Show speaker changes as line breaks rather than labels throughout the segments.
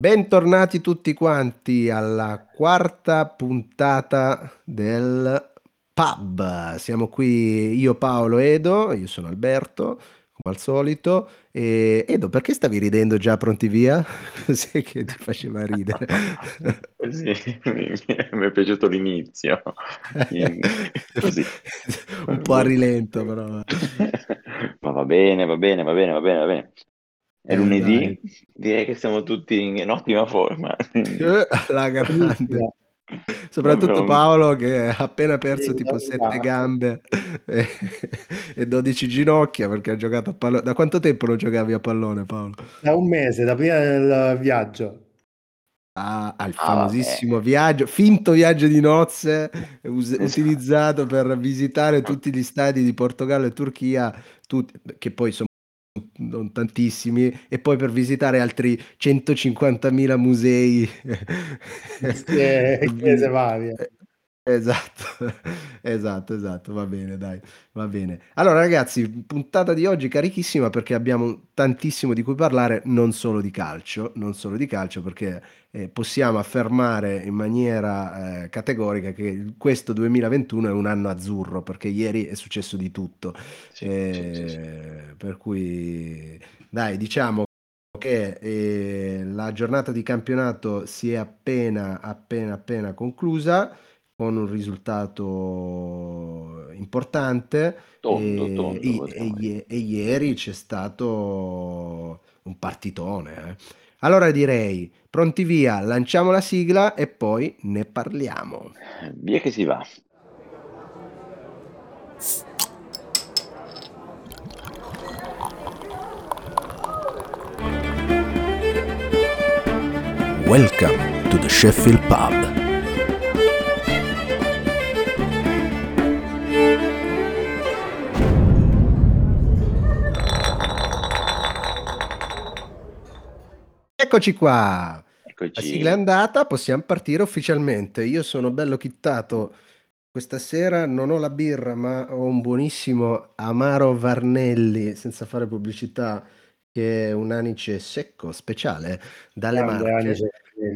Bentornati tutti quanti alla quarta puntata del pub. Siamo qui io Paolo Edo, io sono Alberto, come al solito. E Edo, perché stavi ridendo già pronti via? Cos'è che ti faceva ridere?
Sì, mi, mi è piaciuto l'inizio. Così.
Un po' a rilento, però.
Ma va bene, va bene, va bene, va bene, va bene. È lunedì,
dai.
direi che siamo tutti in, in ottima forma.
alla grande. Soprattutto Paolo che ha appena perso tipo sette gambe e, e 12 ginocchia perché ha giocato a pallone. Da quanto tempo non giocavi a pallone, Paolo?
Da un mese, da prima del viaggio.
Ah, al
Ah,
famosissimo viaggio, finto viaggio di nozze us-
Esatto.
utilizzato per visitare tutti gli stadi di Portogallo e Turchia, tutti- che poi sono non tantissimi, e poi per visitare altri 150.000 musei.
Queste chiese varie.
Eh, Esatto, esatto, esatto, va bene, dai, va bene. Allora, ragazzi, puntata di oggi carichissima perché abbiamo tantissimo di cui parlare, non solo di calcio, non solo di calcio, perché eh, possiamo affermare in maniera eh, categorica che questo 2021 è un anno azzurro, perché ieri è successo di tutto.
Sì, sì, sì, sì.
Eh, per cui, dai, diciamo che eh, la giornata di campionato si è appena, appena, appena conclusa con un risultato importante
Tondo,
e,
tondo,
e- e- e ieri c'è stato un partitone. eh. Allora direi, pronti via, lanciamo la sigla e poi ne parliamo.
Via che si va.
Welcome to the Sheffield Pub. Eccoci qua. La
Eccoci.
sigla è andata, possiamo partire ufficialmente. Io sono bello chittato questa sera, non ho la birra, ma ho un buonissimo Amaro Varnelli, senza fare pubblicità, che è un anice secco, speciale, dalle
Grande
Marche.
Anice.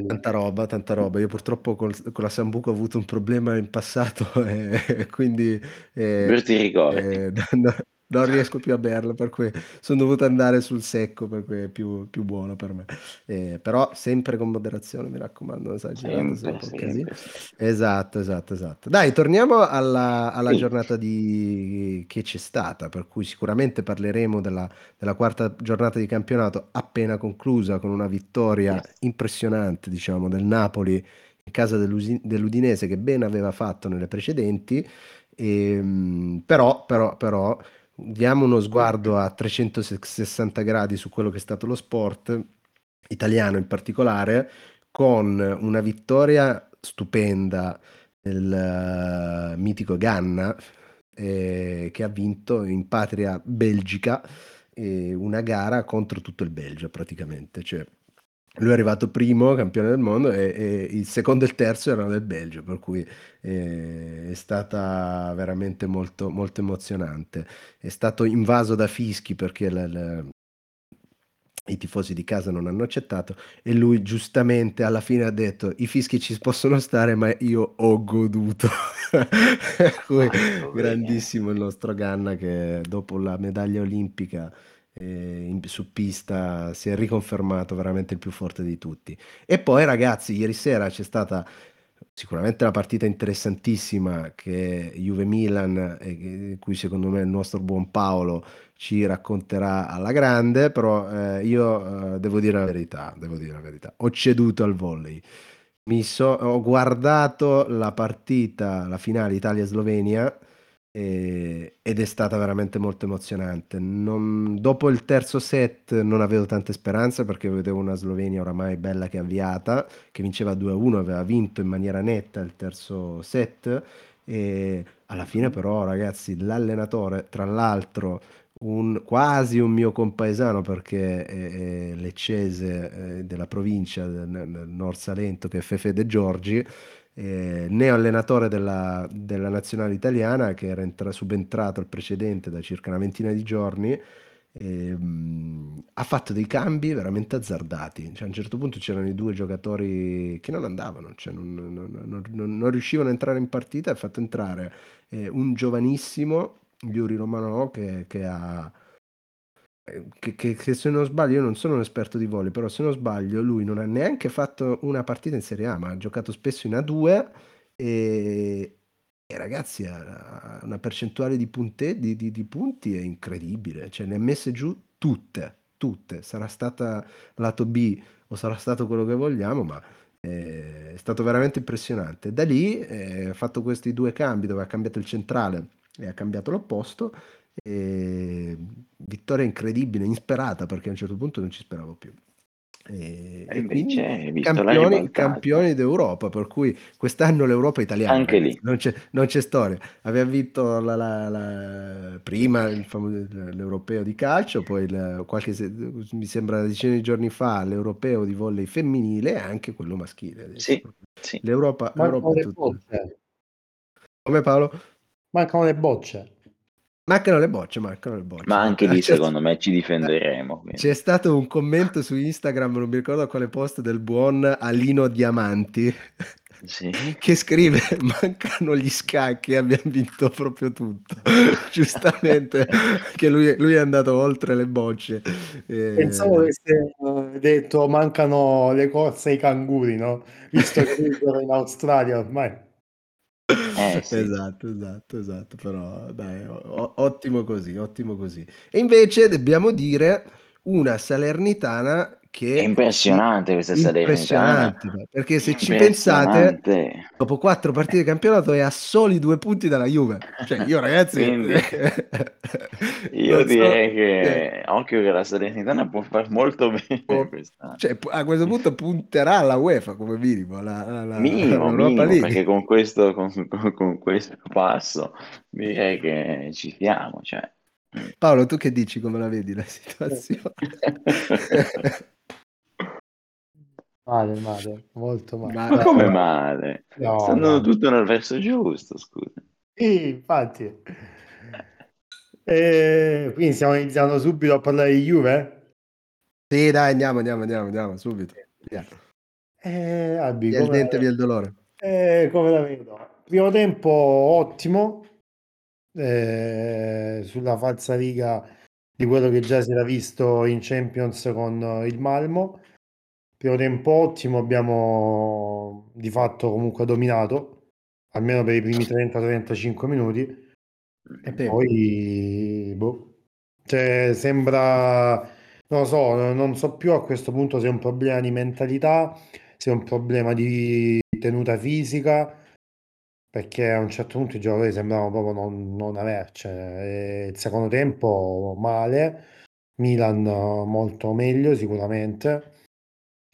Tanta roba, tanta roba. Io purtroppo col- con la Sambuca ho avuto un problema in passato e quindi eh,
Berti ricordi.
eh, no- non riesco più a berla, per cui sono dovuto andare sul secco, per cui è più, più buono per me. Eh, però sempre con moderazione, mi raccomando, non esagerate,
Sempre, sempre.
Esatto, esatto, esatto. Dai, torniamo alla, alla
Sì.
giornata di... che c'è stata, per cui sicuramente parleremo della, della quarta giornata di campionato appena conclusa con una vittoria
Yes.
impressionante, diciamo, del Napoli in casa dell'Udinese che ben aveva fatto nelle precedenti. Ehm, però, però, però, diamo uno sguardo a 360 gradi su quello che è stato lo sport italiano in particolare, con una vittoria stupenda del eh, mitico Ganna, eh, che ha vinto in patria belgica eh, una gara contro tutto il Belgio praticamente. Cioè, lui è arrivato primo, campione del mondo, e, e il secondo e il terzo erano del Belgio, per cui eh, è stata veramente molto, molto emozionante. È stato invaso da fischi perché la- la- i tifosi di casa non hanno accettato e lui giustamente alla fine ha detto i fischi ci possono stare ma io ho goduto Per cui,
Porco
grandissimo il nostro Ganna che dopo la medaglia olimpica in- su pista si è riconfermato veramente il più forte di tutti e poi ragazzi ieri sera c'è stata sicuramente una partita interessantissima che Juve-Milan e di cui secondo me il nostro buon Paolo ci racconterà alla grande, però eh, io eh, devo dire la verità, devo dire la verità. Ho ceduto al volley. So- ho guardato la partita, la finale Italia-Slovenia e- ed è stata veramente molto emozionante. Non- dopo il terzo set non avevo tante speranze perché vedevo una Slovenia oramai bella che è avviata, che vinceva 2-1, aveva vinto in maniera netta il terzo set e alla fine però ragazzi l'allenatore, tra l'altro un, quasi un mio compaesano perché è, è leccese eh, della provincia del, del Nord Salento che è Fefe De Giorgi, eh, allenatore della, della nazionale italiana che era entra- subentrato al precedente da circa una ventina di giorni Ehm, ha fatto dei cambi veramente azzardati. Cioè, a un certo punto c'erano i due giocatori che non andavano, cioè non, non- non- non- non riuscivano a entrare in partita. Ha fatto entrare eh, un giovanissimo, Yuri Romano, che, che ha. Eh, Che, che- che se non sbaglio, io non sono un esperto di volley, però se non sbaglio, lui non ha neanche fatto una partita in Serie A, ma ha giocato spesso in A2 e, e ragazzi, ha una percentuale di, punte, di, di- di punti è incredibile, cioè ne ha messe giù tutte, tutte. Sarà stata lato B o sarà stato quello che vogliamo, ma eh, è stato veramente impressionante. Da lì eh, ha fatto questi due cambi dove ha cambiato il centrale e ha cambiato l'opposto. E vittoria incredibile, insperata perché a un certo punto non ci speravo più. E,
E
e quindi campioni, campioni d'Europa, per cui quest'anno l'Europa è italiana,
Anche lì.
non c'è, non c'è storia. Aveva vinto la- la- la- prima il famo- l'Europeo di calcio, poi qualche, mi sembra una decina di giorni fa l'Europeo di volley femminile e anche quello maschile.
Sì, sì.
L'Europa,
Mancano
l'Europa è
le
tutto. Come Paolo?
Mancano le bocce.
Mancano le bocce, mancano le bocce.
Ma anche lì
C'è-
secondo me ci difenderemo. quindi.
C'è stato un commento su Instagram, non mi ricordo a quale post, del buon Alino Diamanti
Sì.
che scrive: Mancano gli scacchi e abbiamo vinto proprio tutto. Giustamente, che lui, lui è andato oltre le bocce. Eh,
Pensavo che avesse eh, detto mancano le corse ai canguri, no? Visto che lui era in Australia ormai.
Eh, sì.
Esatto, esatto, esatto, però dai, o- ottimo così, ottimo così. E invece dobbiamo dire una Salernitana che
È impressionante questa Salernitana.
impressionante, perché se ci pensate, dopo quattro partite di campionato è a soli due punti dalla Juve. Cioè, io ragazzi,
Quindi, Io
non so-
direi
eh,
che occhio che la Salernitana può far molto bene
può-
quest'anno.
cioè, a questo punto punterà alla UEFA come minimo, alla, alla-
minimo,
all'Europa
minimo, perché con questo, con, con- con questo passo direi che ci siamo. Cioè.
Paolo, tu che dici come la vedi la situazione?
Male, male, molto male.
Ma-
Ma come male?
No,
Sta andando
no.
tutto nel verso giusto, scusa.
Sì, infatti. E quindi stiamo iniziando subito a parlare di Juve?
Sì, dai, andiamo, andiamo, andiamo, andiamo, subito. Via.
Eh, Albi,
Via il
come-
dente, via il dolore.
Eh, come la vedo? Primo tempo ottimo, eh, sulla falsa riga di quello che già si era visto in Champions con il Malmo. Primo tempo ottimo, abbiamo di fatto comunque dominato, almeno per i primi 30-35 minuti. E poi, boh, cioè, sembra, non lo so, non so più a questo punto se è un problema di mentalità, se è un problema di tenuta fisica, perché a un certo punto i giocatori sembravano proprio non, non avercene. E il secondo tempo male, Milan eh, molto meglio sicuramente.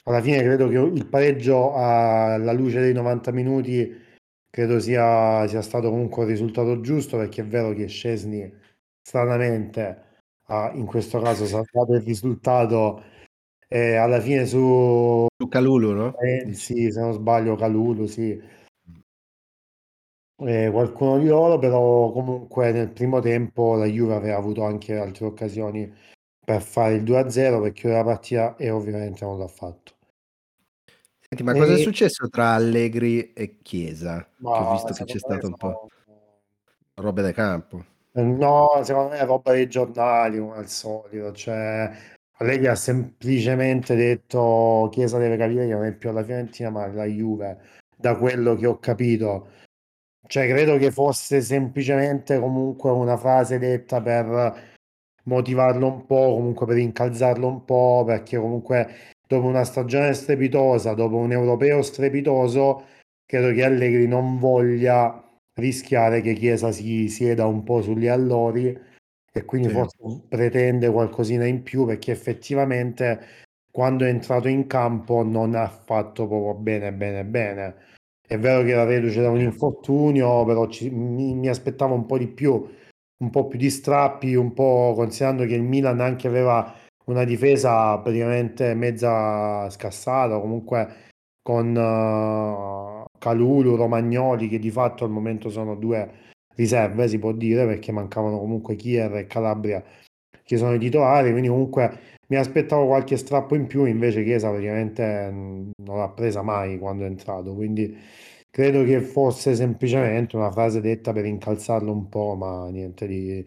Alla fine credo che il pareggio alla luce dei 90 minuti credo sia, sia stato comunque un risultato giusto perché è vero che Scesni stranamente ha in questo caso salvato il risultato e alla fine su
Su Calulu, no?
eh, sì, se non sbaglio Calulu, sì. Eh, qualcuno di loro, però comunque nel primo tempo la Juve aveva avuto anche altre occasioni per fare il 2-0 per chiudere la partita e ovviamente non l'ha fatto.
Senti, ma cosa è
E-
successo tra Allegri e Chiesa? Che ho
Ma
visto che c'è
secondo me
stato un po'
sono-
roba da campo.
Eh, No, secondo me è roba dei giornali, come al solito. Cioè, Allegri ha semplicemente detto Chiesa deve capire che non è più alla Fiorentina, ma alla Juve, da quello che ho capito. Cioè, credo che fosse semplicemente comunque una frase detta per motivarlo un po', comunque per incalzarlo un po', perché comunque dopo una stagione strepitosa, dopo un europeo strepitoso, credo che Allegri non voglia rischiare che Chiesa si sieda un po' sugli allori e quindi
Sì.
forse pretende qualcosina in più perché effettivamente quando è entrato in campo non ha fatto proprio bene bene bene. È vero che era reduce da un infortunio, però ci- mi, mi aspettavo un po' di più, un po' più di strappi, un po' considerando che il Milan anche aveva una difesa praticamente mezza scassata, comunque con eh, Calulu, Romagnoli, che di fatto al momento sono due riserve, si può dire, perché mancavano comunque Kier e Calabria che sono i titolari, quindi comunque mi aspettavo qualche strappo in più, invece Chiesa praticamente mm, non l'ha presa mai quando è entrato, quindi credo che fosse semplicemente una frase detta per incalzarlo un po', ma niente di...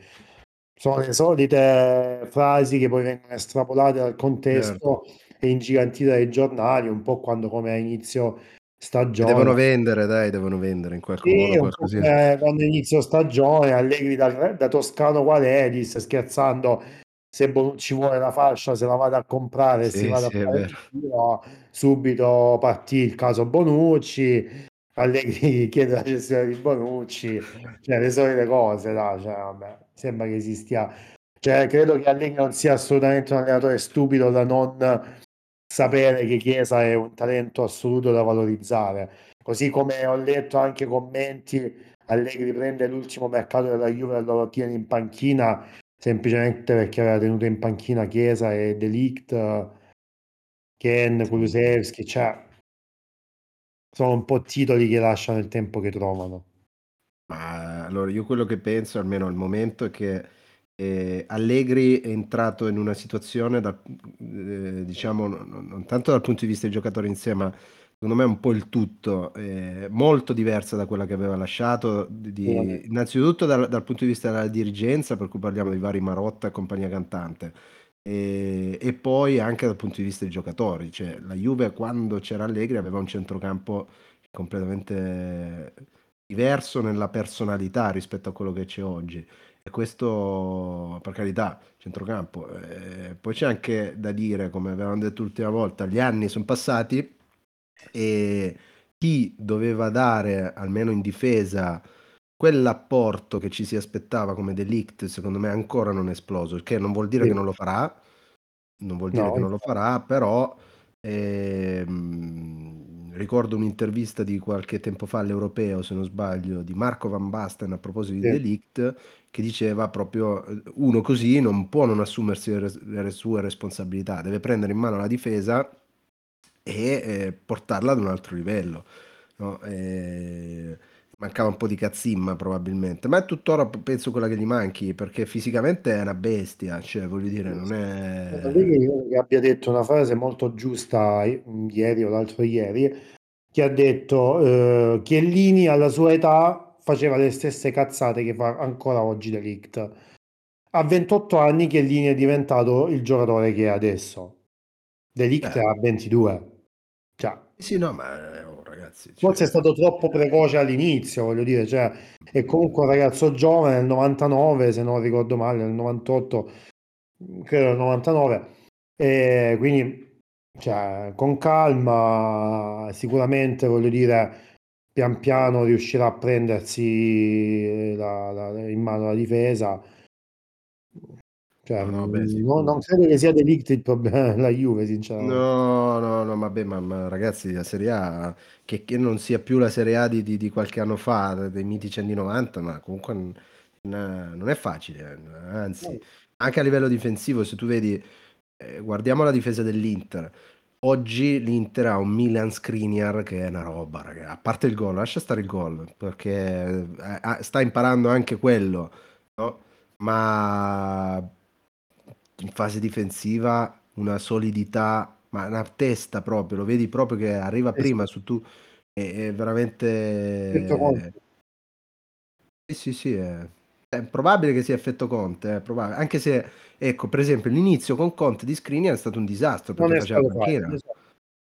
Sono le solite frasi che poi vengono estrapolate dal
Certo.
contesto e ingigantite dai giornali, un po' quando come a inizio stagione.
devono vendere, dai, devono vendere in qualche
Sì,
modo
quando inizio stagione, Allegri da, da toscano qual è, disse scherzando, se Bonucci vuole la fascia se la vada a comprare e si
Sì,
vada a
sì, è
fare giro, subito partì il caso Bonucci, Allegri chiede la gestione di Bonucci, cioè le solite cose, dai, cioè, vabbè, sembra che si stia... Cioè, credo che Allegri non sia assolutamente un allenatore stupido da non sapere che Chiesa è un talento assoluto da valorizzare. Così come ho letto anche commenti, Allegri prende l'ultimo mercato della Juve e lo tiene in panchina semplicemente perché aveva tenuto in panchina Chiesa e Delict, Ken, Kulusevski, cioè sono un po' titoli che lasciano il tempo che trovano.
Ma allora io quello che penso, almeno al momento, è che eh, Allegri è entrato in una situazione, da, eh, diciamo, non, non tanto dal punto di vista dei giocatori insieme, ma secondo me un po' il tutto, eh, molto diversa da quella che aveva lasciato, di- di- innanzitutto dal, dal punto di vista della dirigenza, per cui parliamo di vari Marotta e compagnia cantante, e, e poi anche dal punto di vista dei giocatori, cioè la Juve quando c'era Allegri aveva un centrocampo completamente diverso nella personalità rispetto a quello che c'è oggi. E questo, per carità, centrocampo. Eh, poi c'è anche da dire, come avevamo detto l'ultima volta, gli anni sono passati e chi doveva dare, almeno in difesa, quell'apporto che ci si aspettava come delict, secondo me ancora non è esploso, il che non vuol dire
Sì.
che non lo farà, non vuol dire
No,
che non lo farà, però ehm, ricordo un'intervista di qualche tempo fa all'Europeo, se non sbaglio, di Marco Van Basten a proposito di
Sì.
Delict, che diceva proprio eh, uno così non può non assumersi le, le sue responsabilità, deve prendere in mano la difesa e eh, portarla ad un altro livello. no? Eh, mancava un po' di cazzimma probabilmente, ma è tuttora penso quella che gli manchi perché fisicamente è una bestia, cioè voglio dire, non è...
Credo che abbia detto una frase molto giusta ieri o l'altro ieri, che ha detto eh, Chiellini alla sua età faceva le stesse cazzate che fa ancora oggi Delict. A 28 anni Chiellini è diventato il giocatore che è adesso. Delict
Eh,
ha 22. Cioè,
sì, no, ma ragazzi,
forse è
cioè,
stato troppo precoce all'inizio, voglio dire, cioè, è comunque un ragazzo giovane, nel 99, se non ricordo male, nel 98, credo nel 99, e quindi cioè, con calma, sicuramente voglio dire, pian piano riuscirà a prendersi la- la- in mano la difesa. Cioè,
no, no, beh, sì,
non, credo che sia Delict il problema della Juve, sinceramente.
No, no, no, vabbè, ma, ma ragazzi, la Serie A, che, che non sia più la Serie A di, di- di qualche anno fa, dei mitici anni 90, ma comunque n- n- non è facile, eh, anzi, anche a livello difensivo, se tu vedi, eh, guardiamo la difesa dell'Inter, oggi l'Inter ha un Milan Skriniar che è una roba, raga. a parte il gol, lascia stare il gol, perché eh, eh, sta imparando anche quello, no? Ma in fase difensiva una solidità, ma una testa proprio, lo vedi proprio che arriva prima su tu, è, è veramente... Sì, sì, sì, è, è probabile che sia effetto Conte, è probabile. Anche se, ecco, per esempio, l'inizio con Conte di Skriniar è stato un disastro perché faceva
facile.
panchina,
esatto.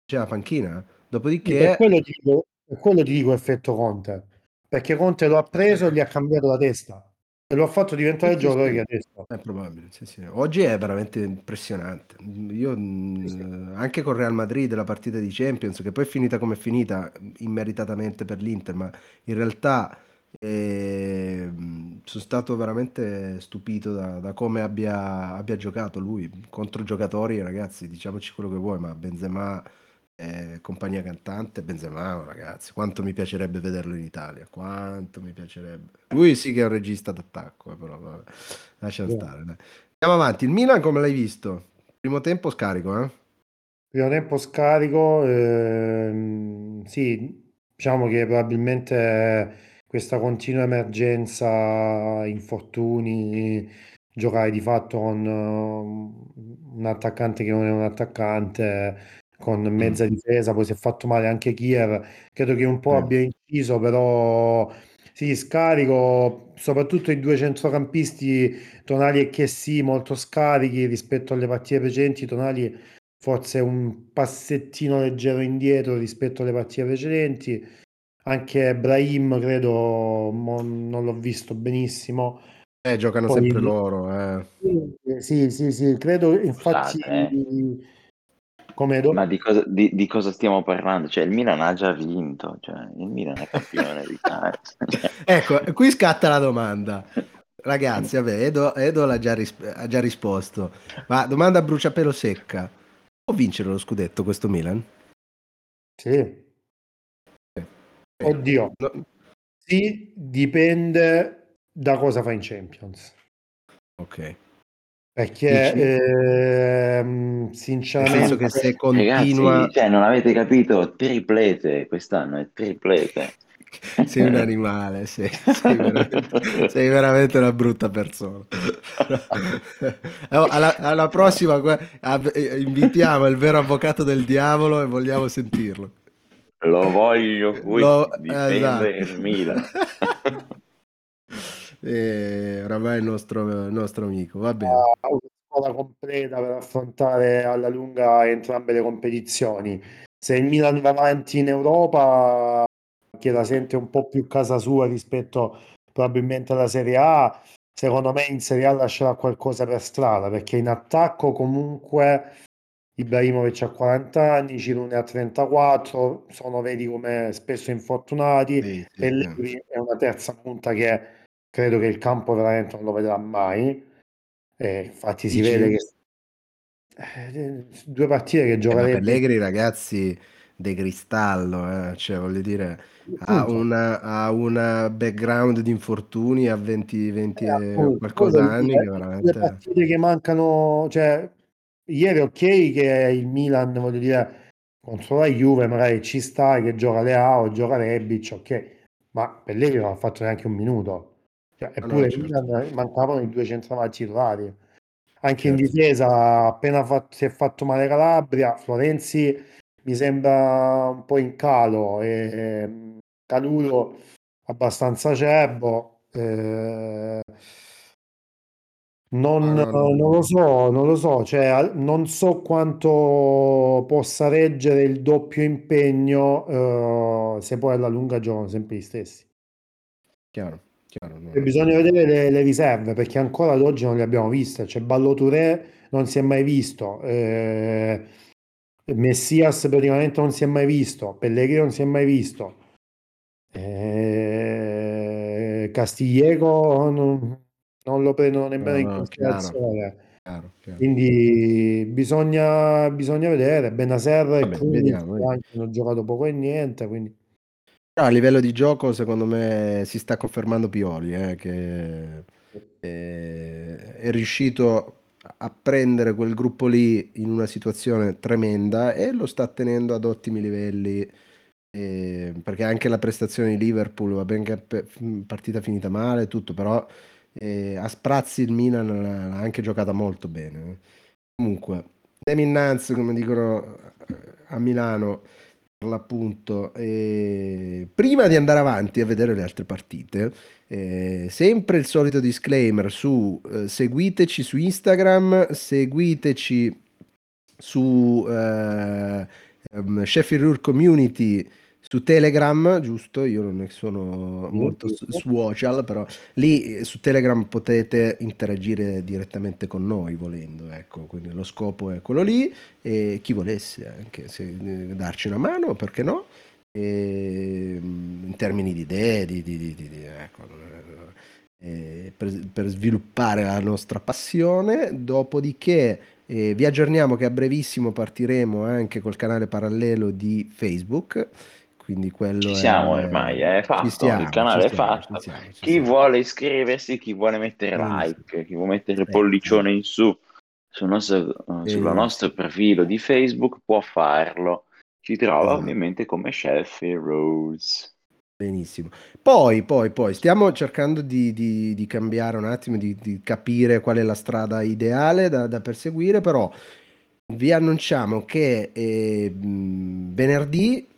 faceva panchina,
Sì, per
dopodiché...
quello ti dico, per quello dico effetto Conte, perché Conte lo ha preso e gli ha cambiato la testa e lo ha fatto diventare il giocatore che adesso.
è probabile, sì, sì. Oggi è veramente impressionante. Io
Sì, sì.
anche con Real Madrid, la partita di Champions, che poi è finita come è finita, immeritatamente per l'Inter, ma in realtà eh, sono stato veramente stupito da, da come abbia, abbia giocato lui contro giocatori, ragazzi, diciamoci quello che vuoi, ma Benzema eh, compagnia cantante, Benzema, ragazzi, quanto mi piacerebbe vederlo in Italia, quanto mi piacerebbe. Lui sì che è un regista d'attacco, eh, però vabbè, lascia
Sì.
stare. dai. Andiamo avanti, il Milan come l'hai visto? Primo tempo scarico, eh?
Primo tempo scarico, ehm, sì, diciamo che probabilmente questa continua emergenza, infortuni, giocare di fatto con un attaccante che non è un attaccante, con mezza difesa, poi si è fatto male anche Kier, credo che un po'
Eh.
abbia inciso, però sì, scarico, soprattutto i due centrocampisti, Tonali e Chessy, molto scarichi rispetto alle partite precedenti, Tonali forse un passettino leggero indietro rispetto alle partite precedenti, anche Brahim credo mo- non l'ho visto benissimo.
Eh, giocano
Poi-
sempre loro. eh.
Sì, sì, sì, credo infatti
Scusate, eh.
Come do-
Ma di cosa, di, di cosa stiamo parlando? Cioè, il Milan ha già vinto, cioè, il Milan è campione d'Italia. Cioè,
Ecco, qui scatta la domanda. Ragazzi, vabbè, Edo, Edo l'ha già, ris- ha già risposto. Ma domanda a bruciapelo secca. Può vincere lo scudetto questo Milan?
Sì. Oddio,
No,
sì, dipende da cosa fa in Champions.
ok.
Perché
Dici?
ehm, sinceramente
senso che se continua...
Ragazzi, cioè, non avete capito, triplete quest'anno è triplete.
Sei un animale, sei, sei veramente, sei veramente una brutta persona. Alla, alla prossima eh, invitiamo il vero avvocato del diavolo e vogliamo sentirlo.
Lo voglio qui
Lo-
difendere
esatto.
il Milan.
Eh, oramai è il nostro, il nostro amico, va bene.
ha una completa per affrontare alla lunga entrambe le competizioni. Se il Milan va avanti in Europa, che la sente un po' più casa sua rispetto probabilmente alla Serie A, secondo me in Serie A lascerà qualcosa per strada, perché in attacco comunque Ibrahimovic ha 40 anni, Cirune ha 34, sono vedi come spesso infortunati,
Sì, sì,
Pellegrini è una terza punta che credo che il campo veramente non lo vedrà mai. Eh, infatti si
Dici?
vede che eh, due partite che
Eh,
giocherebbe
Pellegrini, ragazzi, de cristallo, eh, cioè voglio dire, ha una, ha una background di infortuni a 20, 20
eh,
e
appunto,
qualcosa anni
lì,
che
eh, due
veramente...
partite che mancano, cioè ieri ok che il Milan, voglio dire, contro la Juve magari ci sta che gioca Leao, gioca Rebic, ok, ma Pellegrini non ha fatto neanche un minuto. Cioè, eppure il
certo.
Mancavano i due centravanti titolari. Anche in
Certo.
difesa, appena fatto- si è fatto male Calabria, Florenzi mi sembra un po' in calo e Calulo abbastanza acerbo. eh, non,
No, no,
non lo so, non lo so, cioè, non so quanto possa reggere il doppio impegno eh, se poi alla lunga giocano sempre gli stessi.
chiaro, chiaro, no,
E bisogna vedere le, le riserve perché ancora ad oggi non le abbiamo viste. Cioè, Ballo Touré non si è mai visto, eh, Messias praticamente non si è mai visto, Pellegrini non si è mai visto, eh, Castiglieco non, non lo prendo nemmeno
No,
in considerazione.
chiaro, chiaro.
Quindi bisogna, bisogna vedere. Benaser e
Vabbè, vediamo.
anche hanno giocato poco e niente, quindi
Però a livello di gioco, secondo me, si sta confermando Pioli, eh, che eh, è riuscito a prendere quel gruppo lì in una situazione tremenda e lo sta tenendo ad ottimi livelli. eh, perché anche la prestazione di Liverpool, va bene che pe- partita finita male, tutto, però eh, a sprazzi il Milan l'ha l'ha anche giocata molto bene. eh. Comunque, Name Innanzi, come dicono eh, a Milano, l'appunto, eh, prima di andare avanti a vedere le altre partite, eh, sempre il solito disclaimer su eh, seguiteci su Instagram, seguiteci su eh, ehm, Sheffield Rule Community su Telegram, giusto? Io non ne sono molto su- social, però lì eh, su Telegram potete interagire direttamente con noi volendo, ecco, quindi lo scopo è quello lì e chi volesse anche se, eh, darci una mano, perché no? E, mm, in termini di idee, di, di- di- di- di- ecco, eh, per, per sviluppare la nostra passione, dopodiché eh, vi aggiorniamo che a brevissimo partiremo anche col canale parallelo di Facebook, quindi quello
Ci
è...
siamo ormai, è fatto,
siamo,
il canale
ci
è fatto.
ci siamo, ci
Chi
siamo.
vuole iscriversi, chi vuole mettere like, chi vuole mettere il
Sì,
pollicione in su sul nostro, eh, sul
Sì,
nostro profilo di Facebook può farlo. Ci trova ovviamente come Sheffield Rose.
Benissimo. Poi, poi, poi, stiamo cercando di, di- di cambiare un attimo, di, di capire qual è la strada ideale da, da perseguire, però vi annunciamo che eh, venerdì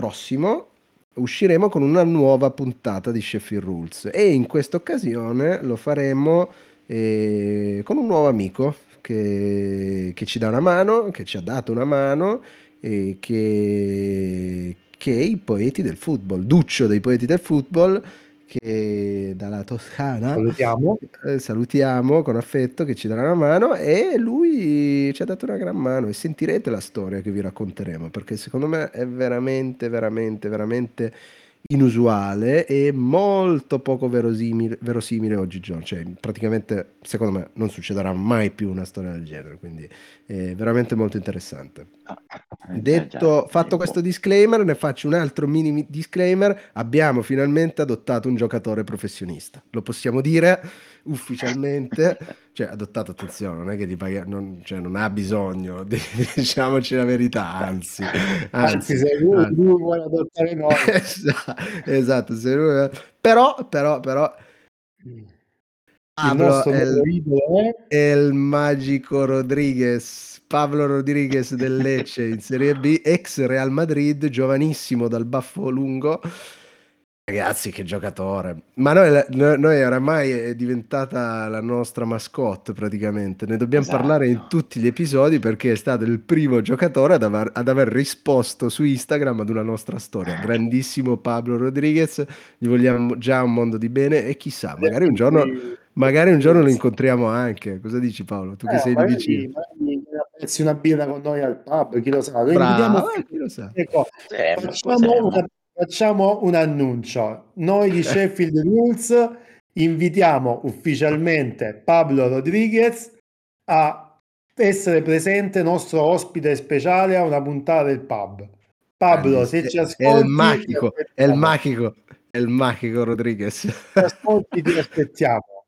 prossimo usciremo con una nuova puntata di Sheffield Rules e in questa occasione lo faremo eh, con un nuovo amico che, che ci dà una mano, che ci ha dato una mano e che, che è i poeti del football, Duccio dei poeti del football, che dalla Toscana
Salutiamo.
eh, salutiamo con affetto che ci darà una mano e lui ci ha dato una gran mano e sentirete la storia che vi racconteremo perché secondo me è veramente, veramente, veramente inusuale e molto poco verosimile, verosimile oggigiorno. Cioè, praticamente, secondo me, non succederà mai più una storia del genere, quindi è veramente molto interessante.
Ah, eh,
Detto,
già,
fatto questo disclaimer, ne faccio un altro mini disclaimer. Abbiamo finalmente adottato un giocatore professionista. Lo possiamo dire ufficialmente. Cioè, adottato, attenzione, non è che gli paghi- non, cioè, non ha bisogno, di- diciamoci la verità, anzi,
Anzi,
anzi,
se lui,
anzi.
lui vuole adottare noi,
Esatto, esatto, se lui- però, però, però,
nostro
è il,
è
è il magico Rodriguez, Pablo Rodriguez del Lecce in Serie B, ex Real Madrid, giovanissimo dal baffo lungo. Ragazzi, che giocatore! Ma noi, noi- oramai è diventata la nostra mascotte praticamente. Ne dobbiamo parlare in
Esatto.
tutti gli episodi perché è stato il primo giocatore ad aver, ad aver risposto su Instagram ad una nostra storia. Grandissimo Pablo Rodriguez, gli vogliamo già un mondo di bene e chissà, magari un giorno, magari un giorno lo incontriamo anche. Cosa dici Paolo? Tu che
Eh,
sei
magari,
vicino.
magari apprezzi una birra con noi al pub, chi lo sa.
Bravo, eh, chi lo sa.
Ecco,
Potremmo,
facciamo, una- facciamo un annuncio. Noi di Sheffield Rules invitiamo ufficialmente Pablo Rodriguez a essere presente nostro ospite speciale a una puntata del pub. Pablo, se ci
È
ascolti,
il
ti
magico, è il magico, è il magico Rodriguez.
Se ascolti, ti aspettiamo.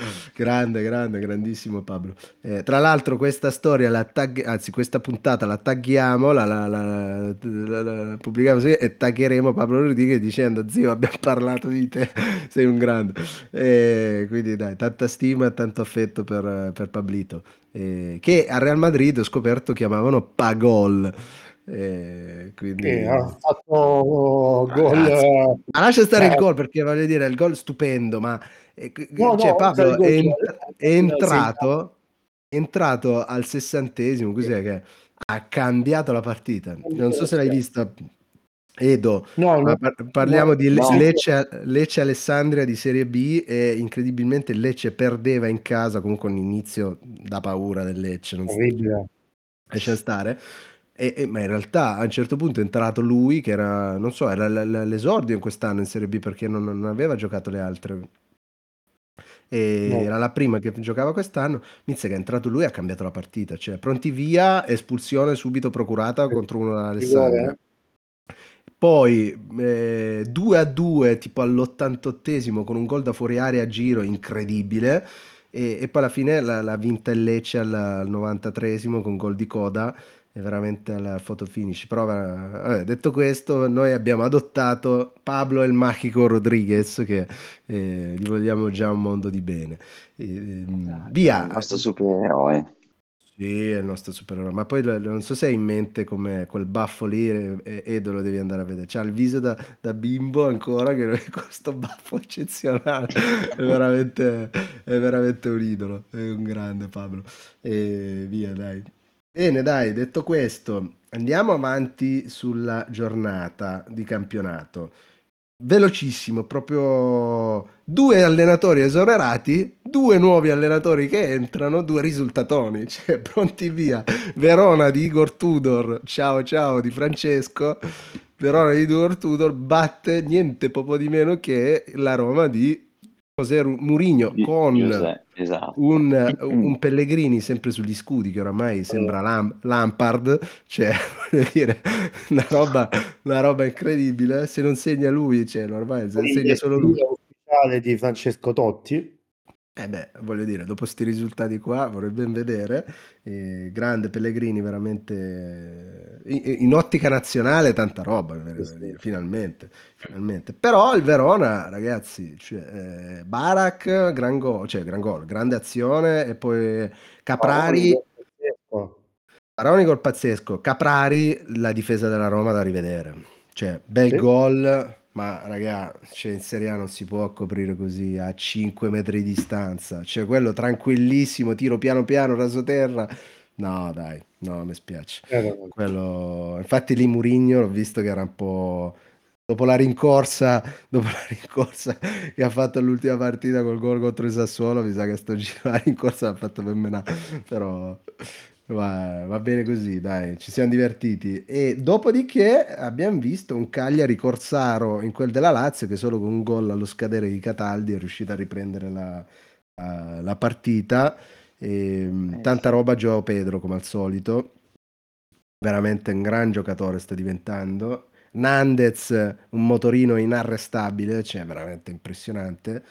Grande, grande, grandissimo Pablo. Eh, tra l'altro questa storia la tag, anzi questa puntata la tagghiamo, la, la- la- la- pubblichiamo e taggheremo Pablo Rodriguez dicendo zio abbiamo parlato di te, sei un grande. Eh, quindi dai, tanta stima e tanto affetto per, per Pablito, eh, che a Real Madrid ho scoperto chiamavano Pagol. Eh, quindi...
Che ha fatto gol.
Ragazzi,
eh,
Ma lascia stare il
eh,
gol perché voglio dire, il gol stupendo, ma
No,
cioè,
no,
Pablo
al
è,
cioè,
è
eh,
entrato, è entrato al sessantesimo, cos'è che ha cambiato la partita. Non so se l'hai vista, Edo,
No, no,
par- parliamo
no,
di Le-. Lecce, Lecce Alessandria di Serie B e incredibilmente il Lecce perdeva in casa, comunque un inizio da paura del Lecce, non
orribile.
lascia stare. E- e- ma in realtà a un certo punto è entrato lui, che era, non so, era l- l- l'esordio in quest'anno in Serie B perché non, non aveva giocato le altre. E
No.
era la prima che giocava quest'anno. Mizza che è entrato lui ha cambiato la partita. Cioè, pronti via, espulsione subito procurata contro uno.
Rigore,
Poi eh, 2 a 2 tipo all'88esimo con un gol da fuori area a giro incredibile e, e poi alla fine l'ha, l'ha vinta il Lecce al, al 93esimo con gol di coda e veramente alla photo finish. Però vabbè, detto questo, noi abbiamo adottato Pablo El Mágico Rodriguez che eh, gli vogliamo già un mondo di bene. Eh, via.
Il nostro supereroe.
Sì, è il nostro supereroe, ma poi non so se hai in mente come quel baffo lì, Edo lo devi andare a vedere. C'ha il viso da, da bimbo ancora, che con questo baffo eccezionale, è veramente, è veramente un idolo, è un grande Pablo. E via, dai. Bene, dai, detto questo, andiamo avanti sulla giornata di campionato. Velocissimo, proprio due allenatori esonerati, due nuovi allenatori che entrano, due risultatoni, cioè pronti via. Verona di Igor Tudor, ciao ciao di Francesco. Verona di Igor Tudor batte niente poco di meno che la Roma di José Mourinho con
Giuseppe, esatto.
un, un Pellegrini sempre sugli scudi che oramai sembra Lam- Lampard, cioè dire, una roba, una roba incredibile. Se non segna lui, cioè, ormai se segna solo lui.
ufficiale di Francesco Totti.
Eh beh, voglio dire, dopo sti risultati qua vorrei ben vedere. Eh, grande Pellegrini, veramente in, in ottica nazionale, tanta roba, mi da dire, finalmente, finalmente. Però il Verona, ragazzi, cioè, eh, Barak, gran gol, cioè gran gol, grande azione e poi Caprari,
gol.
Paroni col pazzesco, Caprari, la difesa della Roma da rivedere. Cioè, bel
Sì.
gol, ma raga, cioè, in Serie A non si può coprire così a 5 metri di distanza. Cioè, quello tranquillissimo, tiro piano piano, raso terra. No, dai, no, mi spiace.
Era-
Quello... Infatti lì Murigno l'ho visto che era un po'... Dopo la rincorsa, dopo la rincorsa che ha fatto all'ultima partita col gol contro il Sassuolo, mi sa che sto giro la rincorsa l'ha fatto per menare, però va, va bene così, dai, ci siamo divertiti. E dopodiché abbiamo visto un Cagliari Corsaro in quel della Lazio che solo con un gol allo scadere di Cataldi è riuscito a riprendere la, la- la partita. E,
Eh,
tanta roba Joao Pedro come al solito, veramente un gran giocatore sta diventando. Nandez, un motorino inarrestabile, cioè veramente impressionante.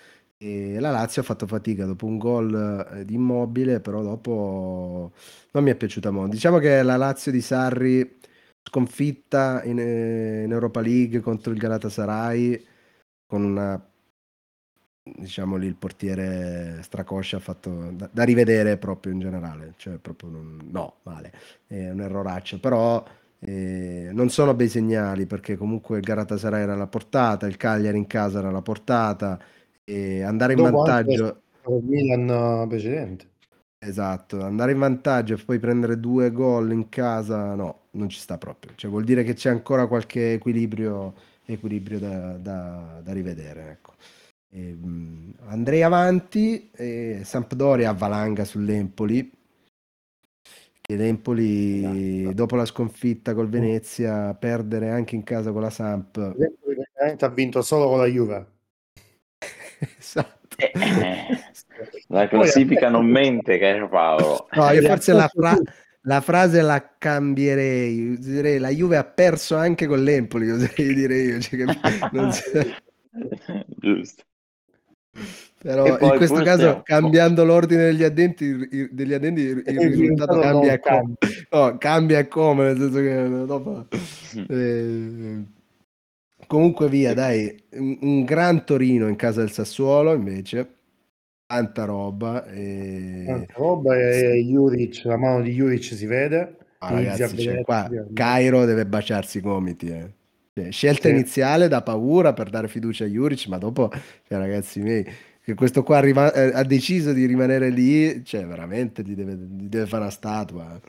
E la Lazio ha fatto fatica dopo un gol eh, di Immobile, però dopo non mi è piaciuta molto. Diciamo che la Lazio di Sarri sconfitta in, eh, in Europa League contro il Galatasaray con una diciamo lì il portiere Stracoscia ha fatto da, da rivedere proprio in generale, cioè proprio non- no, male, è un erroraccio, però eh, non sono bei segnali perché comunque il Galatasaray era alla portata, il Cagliari in casa era alla portata e andare in
Dopo
vantaggio
il Milan precedente.
Esatto, andare in vantaggio e poi prendere due gol in casa, no, non ci sta proprio. Cioè, vuol dire che c'è ancora qualche equilibrio, equilibrio da, da- da rivedere, ecco. E, mh, andrei avanti, e Sampdoria avvalanga sull'Empoli, che l'Empoli, dopo la sconfitta col Venezia, perdere anche in casa con la Samp.
L'Empoli ha vinto solo con la Juve.
Esatto.
Eh, eh, la
Poi
classifica non mente, caro Paolo.
No, io
ha
forse la, fra- la frase la cambierei. Direi la Juve ha perso anche con l'Empoli, oserei dire io. cioè che non so-
Giusto.
Però in questo caso, cambiando l'ordine degli addendi, degli addendi, il, risultato cambia come.
cambia.
No, cambia come, nel senso che dopo... eh, comunque via, dai, un, gran Torino in casa del Sassuolo, invece. Tanta roba. e-
Tanta roba e Juric, la mano di Juric si vede.
Ah, ragazzi,
a vedere-
qua Cairo deve baciarsi i gomiti. eh. Cioè, scelta
Sì.
iniziale da paura per dare fiducia a Juric, ma dopo, cioè, ragazzi miei, che questo qua arriva- eh, ha deciso di rimanere lì, cioè veramente gli deve, gli deve fare una statua.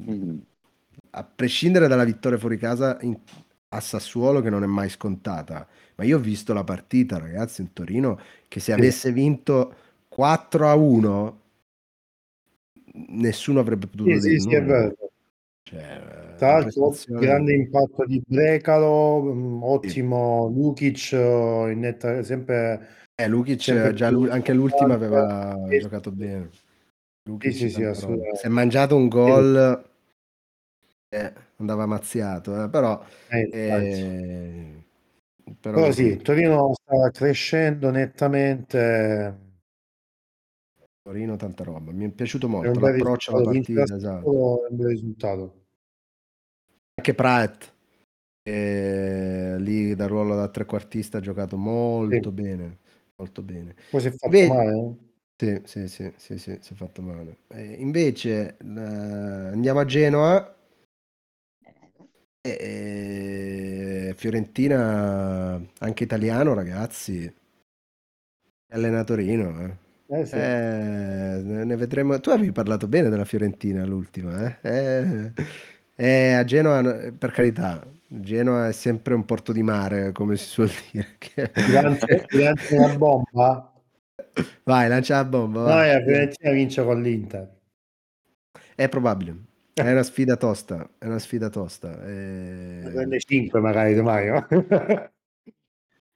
Mm.
A prescindere dalla vittoria fuori casa in- a Sassuolo, che non è mai scontata, ma io ho visto la partita, ragazzi, in Torino, che se
Sì.
avesse vinto 4 a 1, nessuno avrebbe potuto
Sì, sì,
dire
sì, è
nulla.
vero.
Cioè, eh,
Tra l'altro,
prestazione-
grande impatto di Brecalo, mm, ottimo Lukic, eh, in netta, sempre
Eh, Lukic
sempre
già
più
anche l'ultima aveva
Sì,
giocato
sì.
bene. Lukic
sì, sì,
roba.
assolutamente.
Si è mangiato un gol, eh, andava mazziato, eh, però,
Eh,
eh, però
Però sì, Torino sta crescendo nettamente.
Torino tanta roba. Mi è piaciuto
È
molto
bel
l'approccio alla partita, esatto.
È un bel risultato.
Anche Praet, eh, lì dal ruolo da trequartista ha giocato molto
Sì.
bene, molto bene.
Poi si è fatto
Vedi-
male. eh?
Sì, sì, sì, sì, sì, si è fatto male. Eh, invece eh, andiamo a Genoa. E, e Fiorentina, anche italiano, ragazzi. Allenatorino, eh.
Eh, sì.
Eh, ne vedremo. Tu avevi parlato bene della Fiorentina l'ultima, eh? Eh, eh, a Genoa, per carità, Genoa è sempre un porto di mare, come si suol dire. che-
lancio una bomba.
Vai, lancia la bomba.
No,
vai.
la Fiorentina vince con l'Inter.
È probabile. È una sfida tosta. È una sfida tosta. Eh,
Prende 5 magari domani.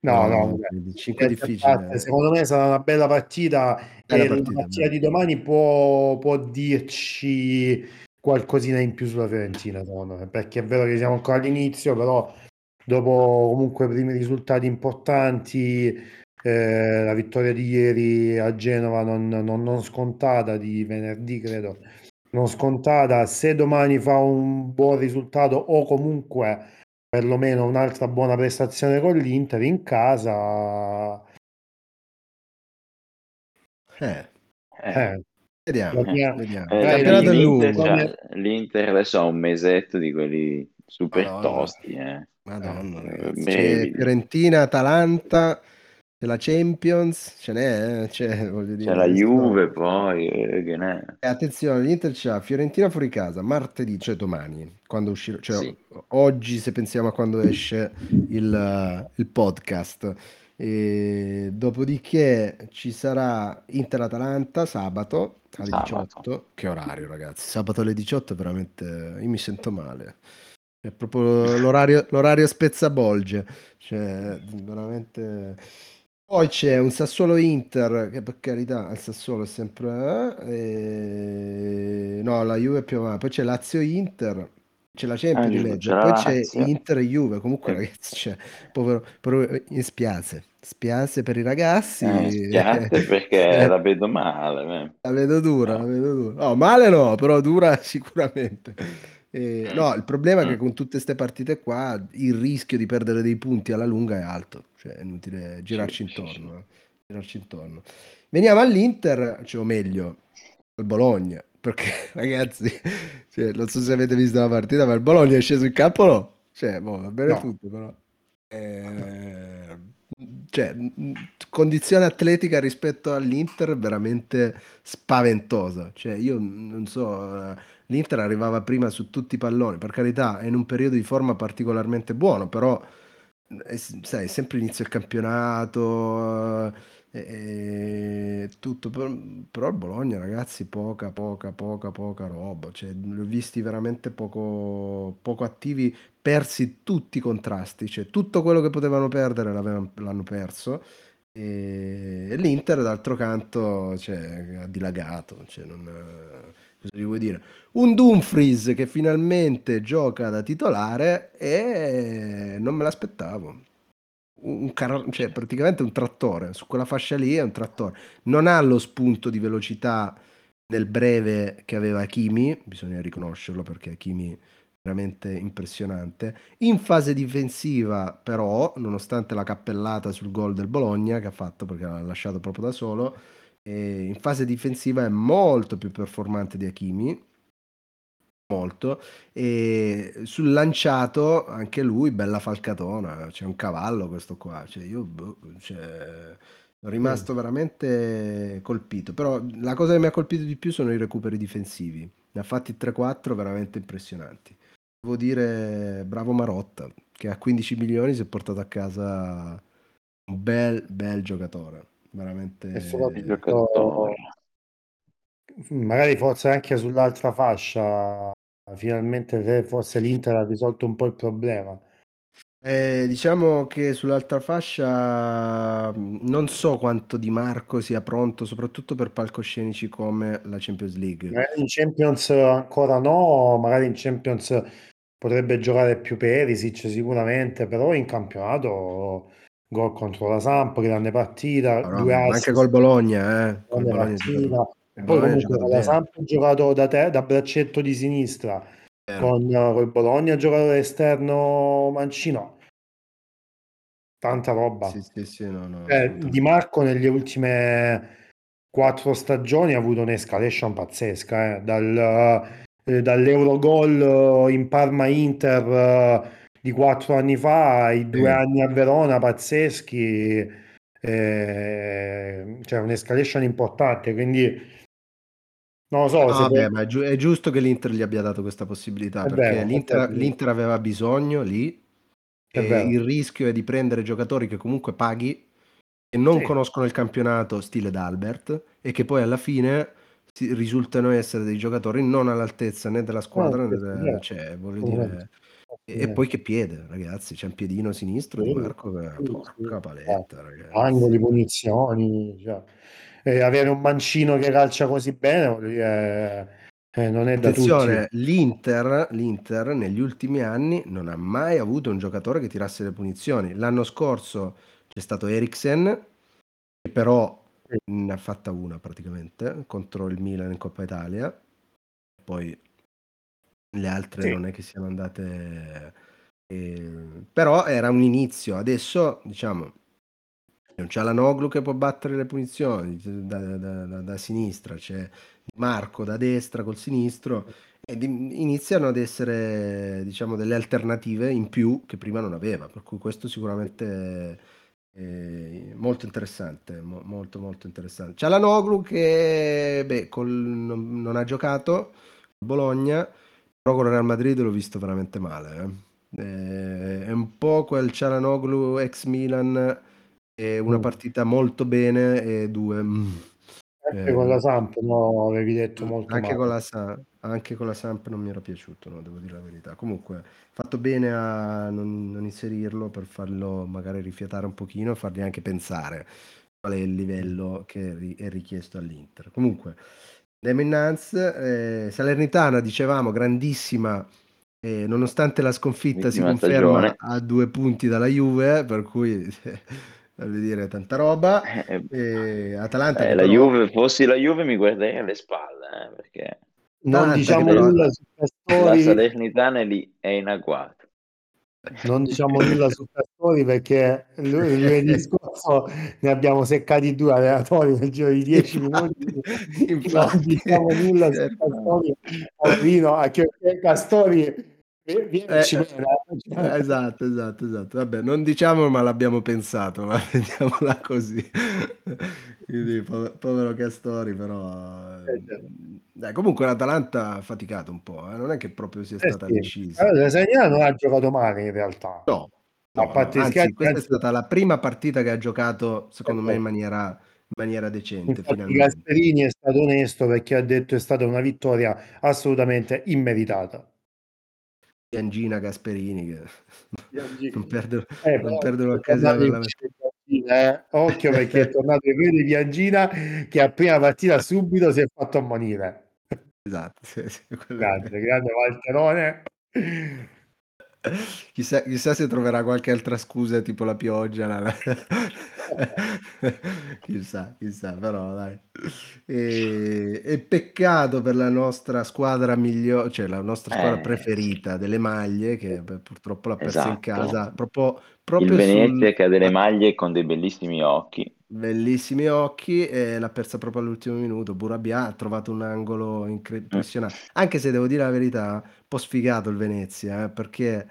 No, no, no. vabbè.
5 è difficile.
parte, Secondo me sarà una bella partita
Bella
e
partita,
la partita
bella.
di domani può, può dirci qualcosina in più sulla Fiorentina, secondo me, perché è vero che siamo ancora all'inizio, però dopo comunque primi risultati importanti, eh, la vittoria di ieri a Genova non, non- non scontata, di venerdì credo, non scontata. Se domani fa un buon risultato o comunque perlomeno un'altra buona prestazione con l'Inter in casa,
Eh,
Eh,
eh,
vediamo,
mia-
vediamo.
eh, l'Inter, c'ha- l'Inter adesso ha un mesetto di quelli super
Madonna.
tosti, eh.
Madonna,
Eh,
Fiorentina, Atalanta, c'è la Champions, ce n'è, eh, c'è, voglio dire,
C'è la Juve poi, eh, che ne
E attenzione, l'Inter c'ha Fiorentina fuori casa martedì, cioè domani, quando uscirà, cioè
Sì.
oggi se pensiamo a quando esce il, il podcast. E dopodiché ci sarà Inter-Atalanta sabato alle
Sabato.
18. Che orario, ragazzi? Sabato alle 18 è veramente... Io mi sento male. È proprio l'orario, l'orario spezzabolge. Cioè, veramente... Poi c'è un Sassuolo Inter, che per carità, il Sassuolo è sempre... eh, no, la Juve è più avanti. Poi c'è Lazio Inter, c'è la Champions
Ah,
di
giusto,
mezzo,
c'è la
poi c'è
Lazio.
Inter e Juve. Comunque,
Eh.
ragazzi, c'è povero, povero- mi spiace, spiace per i ragazzi.
Eh, spiace perché
Eh,
la vedo male. eh.
la vedo dura, la vedo dura. No, male no, però dura sicuramente. Eh, no, il problema è che
Mm.
con tutte queste partite qua il rischio di perdere dei punti alla lunga è alto, cioè è inutile girarci
Sì, sì,
intorno. eh, girarci intorno. Veniamo all'Inter, cioè, o meglio, al Bologna, perché ragazzi, cioè, non so se avete visto la partita, ma il Bologna è sceso in campo no? Cioè, boh, va bene
No.
tutto, però... eh, cioè, condizione atletica rispetto all'Inter veramente spaventosa. Cioè, io non so, eh, l'Inter arrivava prima su tutti i palloni, per carità, è in un periodo di forma particolarmente buono, però è, sai, è sempre inizio il campionato, eh, e tutto, però, il Bologna, ragazzi, poca, poca, poca, poca roba. Cioè, li ho visti veramente poco, poco attivi, persi tutti i contrasti, cioè tutto quello che potevano perdere l'hanno perso. E l'Inter, d'altro canto, cioè, ha dilagato. Cioè, non, cosa gli vuoi dire? Un Dumfries che finalmente gioca da titolare e non me l'aspettavo. Un car- cioè, praticamente un trattore, su quella fascia lì è un trattore. Non ha lo spunto di velocità nel breve che aveva Kimi, bisogna riconoscerlo perché Kimi veramente impressionante. In fase difensiva, però, nonostante la cappellata sul gol del Bologna che ha fatto perché l'ha lasciato proprio da solo, eh, in fase difensiva è molto più performante di Hakimi. Molto. E sul lanciato anche lui bella falcatona. C'è un cavallo questo qua. Cioè io boh, cioè, sono rimasto veramente colpito. Però la cosa che mi ha colpito di più sono i recuperi difensivi. Ne ha fatti 3-4 veramente impressionanti. Devo dire bravo Marotta che a 15 milioni si è portato a casa un bel bel giocatore veramente
E
Il
soprattutto-
giocatore.
magari forse anche sull'altra fascia, finalmente forse l'Inter ha risolto un po' il problema.
Eh, diciamo che sull'altra fascia non so quanto Di Marco sia pronto, soprattutto per palcoscenici come la Champions League.
Magari in Champions ancora no, magari in Champions potrebbe giocare più Perisic sicuramente, però in campionato gol contro la Samp, grande partita, due
ma anche col Bologna, eh, col Bologna il
poi
Bologna
comunque la. Samp ha giocato da te, da braccetto di sinistra,
Vero.
con eh, col Bologna ha giocato esterno mancino. Tanta roba.
Sì, sì, sì, no, no, assolutamente.
Di Marco nelle ultime quattro stagioni ha avuto un'escalation pazzesca, eh, Dal, eh, dall'Eurogol in Parma Inter eh, di quattro anni fa ai due anni a Verona pazzeschi, eh, cioè un'escalation importante, quindi non lo so,
No, vabbè,
poi-
ma è, giu- è giusto che l'Inter gli abbia dato questa possibilità
È
perché
vero,
l'Inter, l'Inter aveva bisogno lì e
vero.
il rischio è di prendere giocatori che comunque paghi e non
Sì.
conoscono il campionato stile d'Albert e che poi alla fine risultano essere dei giocatori non all'altezza né della squadra né
questo è
della-
vero.
cioè, voglio dire e, e poi che piede ragazzi c'è un piedino sinistro di Marco che
sì,
porca
sì.
paletta ragazzi
angoli, punizioni, cioè, eh, avere un mancino che calcia così bene dire, eh, non è da tutti.
Attenzione, l'Inter, l'Inter negli ultimi anni non ha mai avuto un giocatore che tirasse le punizioni. L'anno scorso c'è stato Eriksen però
Sì.
ne ha fatta una praticamente contro il Milan in Coppa Italia. Poi le altre
Sì.
non è che siano andate... eh, però era un inizio. Adesso, diciamo, c'è un Cialanoglu che può battere le punizioni da, da- da- da sinistra, c'è Marco da destra col sinistro e di- iniziano ad essere, diciamo, delle alternative in più che prima non aveva. Per cui questo sicuramente è molto interessante, mo- molto molto interessante. Cialanoglu che beh, col- non, non ha giocato Bologna, con il Real Madrid l'ho visto veramente male. eh. Eh, È un po' quel Cialanoglu ex Milan, è una
Mm.
partita molto bene e due... mm.
Anche
Eh,
con la Samp, no, avevi detto molto
anche
male.
con la, Sa- anche con la Samp non mi era piaciuto, no, devo dire la verità. Comunque, fatto bene a non, non inserirlo per farlo magari rifiatare un pochino e fargli anche pensare qual è il livello che è richiesto all'Inter. Comunque, andiamo innanzi. eh, Salernitana, dicevamo, grandissima, eh, nonostante la sconfitta si conferma
stagione.
a due punti dalla Juve, per cui voglio dire tanta roba.
Eh,
E Atalanta
eh, la
però...
Juve, fossi la Juve mi guarderei alle spalle, eh, perché
Non diciamo nulla su
la Salernitana è lì è in agguato.
Non diciamo nulla su Castori perché lu- lunedì scorso ne abbiamo seccati due allenatori nel giro di 10 minuti.
Infatti,
Non diciamo nulla su
cioè,
Castori, poverino, anche perché Castori
eh,
mena.
esatto, esatto, esatto. Vabbè, non diciamo, ma l'abbiamo pensato, ma vediamola così. Quindi, po- povero Castori, però...
Eh, certo.
Dai, comunque l'Atalanta ha faticato un po', eh, Non è che proprio sia
Eh
stata
sì.
decisa.
Allora, non ha giocato male in realtà.
No, no, no. Anzi,
scherzi,
questa è stata la prima partita che ha giocato, secondo me, in maniera, in maniera decente,
Infatti. Gasperini è stato onesto perché ha detto è stata una vittoria assolutamente immeritata.
Piangina Gasperini che non perde,
Eh,
non
è
l'occasione per la
eh. Occhio perché è tornato in piedi di Piangina che a prima partita subito si è fatto ammonire.
Esatto, sì, sì,
Grande, grande Valterone.
Chissà, chissà se troverà qualche altra scusa, tipo la pioggia. la- la- chissà, chissà, però dai. E, e peccato per la nostra squadra migliore, cioè la nostra squadra
Eh,
preferita delle maglie, che beh, purtroppo l'ha persa in casa,
esatto.
proprio,
Il
proprio
Venezia
sul...
che ha delle maglie con dei bellissimi occhi.
Bellissimi occhi e l'ha persa proprio all'ultimo minuto. Burabia ha trovato un angolo incre-
Mm.
impressionante. Anche se devo dire la verità, un po' sfigato il Venezia, eh, perché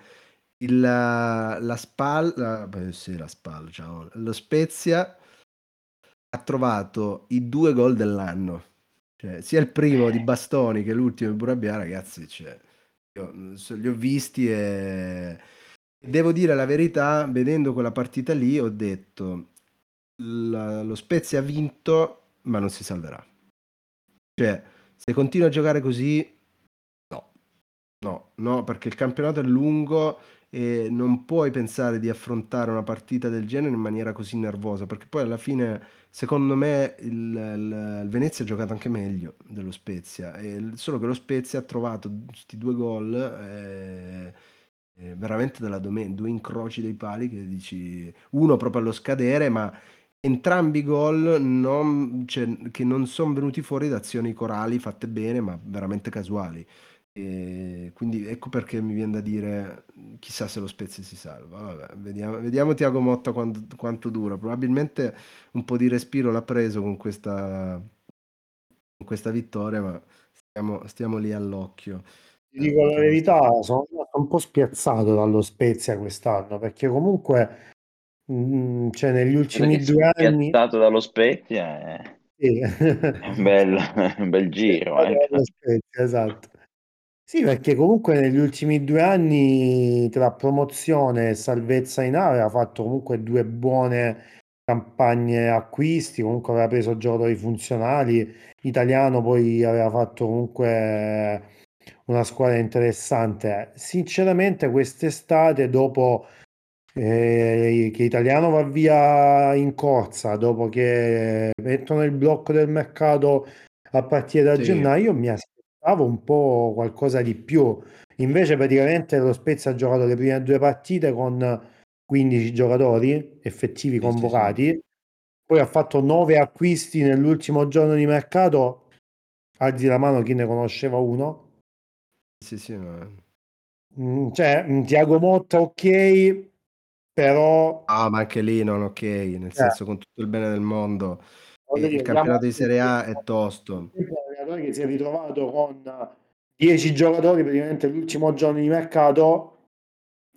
il, la spalla, beh, sì, la spalla, ciao, lo Spezia ha trovato i due gol dell'anno. Cioè, sia il primo di Bastoni che l'ultimo di Burabia, ragazzi, cioè, io mm, so- li ho visti e devo dire la verità, vedendo quella partita lì, ho detto la- lo Spezia ha vinto, ma non si salverà. Cioè, se continua a giocare così, no, no, no, perché il campionato è lungo e non puoi pensare di affrontare una partita del genere in maniera così nervosa, perché poi alla fine, secondo me, il, il- il Venezia ha giocato anche meglio dello Spezia, e solo che lo Spezia ha trovato questi due gol. eh, eh, veramente della domenica, due incroci dei pali che dici uno proprio allo scadere, ma entrambi i gol non, cioè, che non sono venuti fuori da azioni corali fatte bene, ma veramente casuali. E quindi ecco perché mi viene da dire chissà se lo Spezia si salva. Vabbè, vediamo, vediamo Tiago Motta quanto, quanto dura. Probabilmente un po' di respiro l'ha preso con questa, con questa vittoria, ma stiamo, stiamo lì all'occhio.
Ti dico la verità, sono un po' spiazzato dallo Spezia quest'anno perché comunque mm, cioè negli ultimi due anni
spiazzato dallo Spezia è,
sì.
è un bel, un bel giro. Eh.
dallo Spezia, esatto. Sì, perché comunque negli ultimi due anni tra promozione e salvezza in area ha fatto comunque due buone campagne acquisti, comunque aveva preso giocatori funzionali, italiano poi aveva fatto comunque una squadra interessante. Sinceramente quest'estate dopo eh, che Italiano va via in corsa, dopo che mettono il blocco del mercato a partire da
Sì.
gennaio, mi aspettavo un po' qualcosa di più. Invece praticamente lo Spezia ha giocato le prime due partite con 15 giocatori effettivi convocati poi ha fatto nove acquisti nell'ultimo giorno di mercato, alzi la mano chi ne conosceva uno.
Sì, sì, ma...
Mm, cioè, mm, Tiago Motta ok, però...
Ah, ma anche lì non ok, nel
Eh.
senso con tutto il bene del mondo.
voglio dire,
il campionato di Serie A è tosto.
un allenatore che si è ritrovato con 10 giocatori praticamente l'ultimo giorno di mercato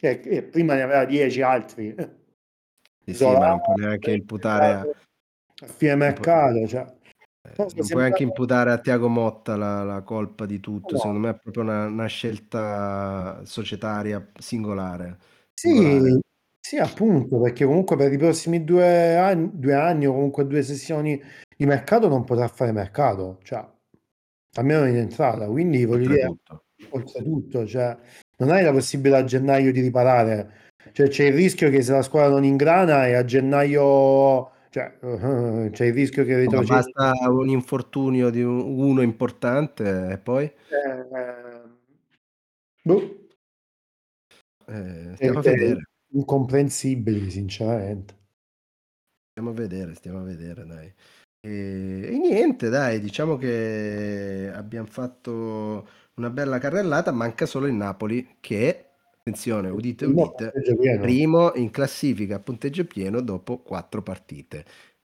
e, e prima ne aveva 10 altri
Sì, sì, ma non puoi neanche imputare a,
a fine mercato cioè.
eh, non puoi
sembra-
anche imputare a Tiago Motta la, la colpa di tutto.
No.
Secondo me è proprio una, una scelta societaria singolare.
sì,
singolare.
Sì appunto perché comunque per i prossimi due anni, due anni o comunque due sessioni di mercato non potrà fare mercato cioè almeno in entrata quindi voglio dire
Oltretutto.
oltretutto, cioè, non hai la possibilità a gennaio di riparare. Cioè, c'è il rischio che se la squadra non ingrana e a gennaio, cioè, c'è il rischio che
Ma
retrocedi.
basta un infortunio di un- uno importante e poi
Eh, boh,
eh, stiamo a vedere.
Incomprensibili, sinceramente.
Stiamo a vedere, stiamo a vedere, dai. E, e niente, dai, diciamo che abbiamo fatto una bella carrellata, manca solo il Napoli che, attenzione, udite, udite,
pieno.
primo in classifica a punteggio pieno dopo quattro partite.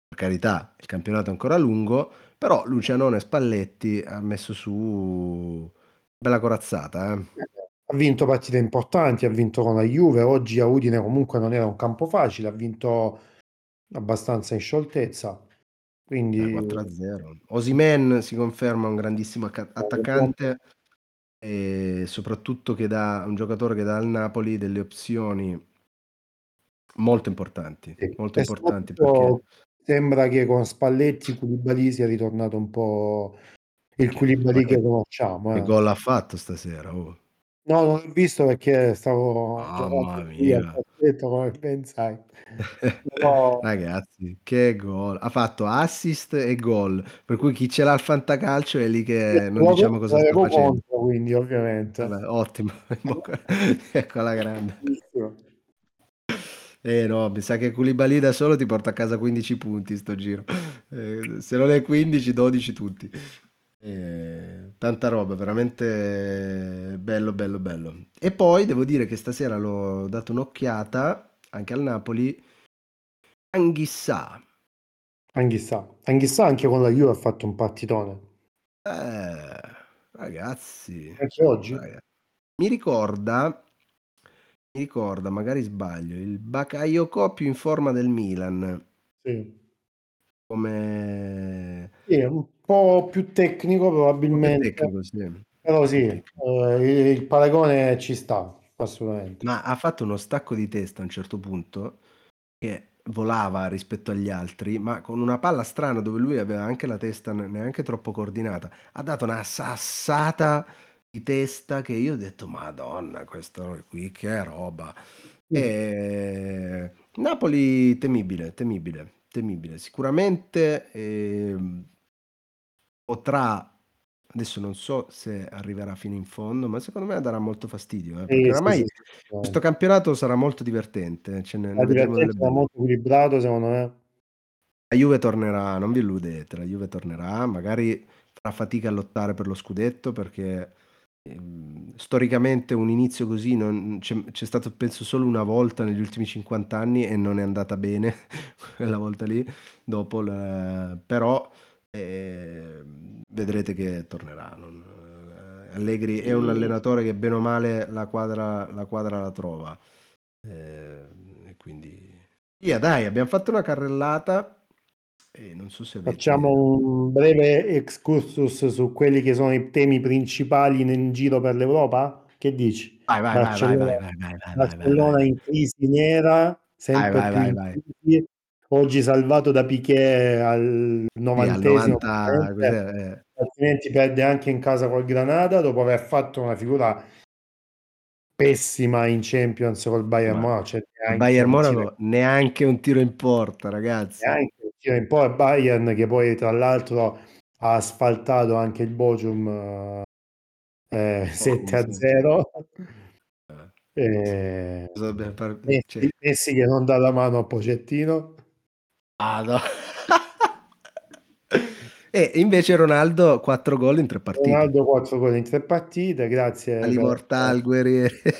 Per carità, il campionato è ancora lungo, però Lucianone Spalletti ha messo su bella corazzata, eh.
Ha vinto partite importanti, ha vinto con la Juve, oggi a Udine comunque non era un campo facile, ha vinto abbastanza in scioltezza. Quindi
Eh, 4-0. Osimen si conferma un grandissimo acca- attaccante e soprattutto che dà un giocatore che dà al Napoli delle opzioni molto importanti,
Sì.
molto importanti perché
sembra che con Spalletti Koulibaly sia ritornato un po' il Koulibaly
Ma
che
che-
conosciamo.
che
eh.
gol ha fatto stasera? oh.
No, non l'ho visto perché stavo
Mamma
giocando qui al
mia.
pacchetto, come ben sai. Però-
Ragazzi, che gol! Ha fatto assist e gol, per cui chi ce l'ha al fantacalcio è lì che non diciamo cosa sta facendo.
contro, quindi ovviamente.
Vabbè, ottimo, ecco la grande. Eh no, mi sa che Koulibaly da solo ti porta a casa 15 punti sto giro. Eh, se non è 15, 12 tutti. Eh, tanta roba, veramente bello, bello, bello. E poi devo dire che stasera l'ho dato un'occhiata anche al Napoli. Anghissà.
Anchissà. Anchissà anche con la Juve ha fatto un partitone.
Eh, ragazzi,
Anche oggi.
raga, mi ricorda, mi ricorda, magari sbaglio, il Bakayoko più in forma del Milan.
Sì.
Come
Sì, po' più tecnico
po' più
probabilmente.
tecnico, sì.
Però sì, eh, il paragone ci sta, assolutamente.
Ma ha fatto uno stacco di testa a un certo punto che volava rispetto agli altri, ma con una palla strana dove lui aveva anche la testa ne- neanche troppo coordinata. Ha dato una sassata di testa che io ho detto, Madonna, questo qui che roba. E... Napoli temibile, temibile, temibile. Sicuramente ehm, potrà, adesso non so se arriverà fino in fondo, ma secondo me darà molto fastidio, eh,
Sì,
perché
sì,
oramai
sì, sì,
questo campionato sarà molto divertente, ce ne, ne
era
belle.
molto equilibrato, secondo me.
La Juve tornerà, non vi illudete, la Juve tornerà, magari farà fatica a lottare per lo scudetto perché ehm, storicamente un inizio così non- c'è, c'è stato penso solo una volta negli ultimi 50 anni e non è andata bene quella volta lì, dopo la- però eh, vedrete che tornerà. eh, Allegri è un allenatore che bene o male la quadra la, quadra la trova. Eh, e quindi via, dai, abbiamo fatto una carrellata e non so se avete...
Facciamo un breve excursus su quelli che sono i temi principali in giro per l'Europa? Che dici?
Vai, vai, vai, vai,
Barcellona,
vai, vai, vai, vai, vai, vai,
Barcellona
vai.
in crisi nera, sempre
Vai, vai,
più
vai, vai.
Oggi salvato da Piquet al
Sì, al
novantesimo,
90,
praticamente,
cos'è? Eh,
altrimenti perde anche in casa col Granada dopo aver fatto una figura pessima in Champions col Bayern Monaco, cioè
Bayern Monaco neanche un tiro in porta, ragazzi.
neanche un tiro in po' il Bayern che poi tra l'altro ha asfaltato anche il Bochum eh, 7 a
sì.
0
Eh,
Eh? Messi,
Cioè,
Messi che non dà la mano a Pocettino
ah, no. E invece Ronaldo 4 gol in 3 partite.
Ronaldo 4 gol in 3 partite, grazie
Ali
per
Mortal, guerrieri.
Eh,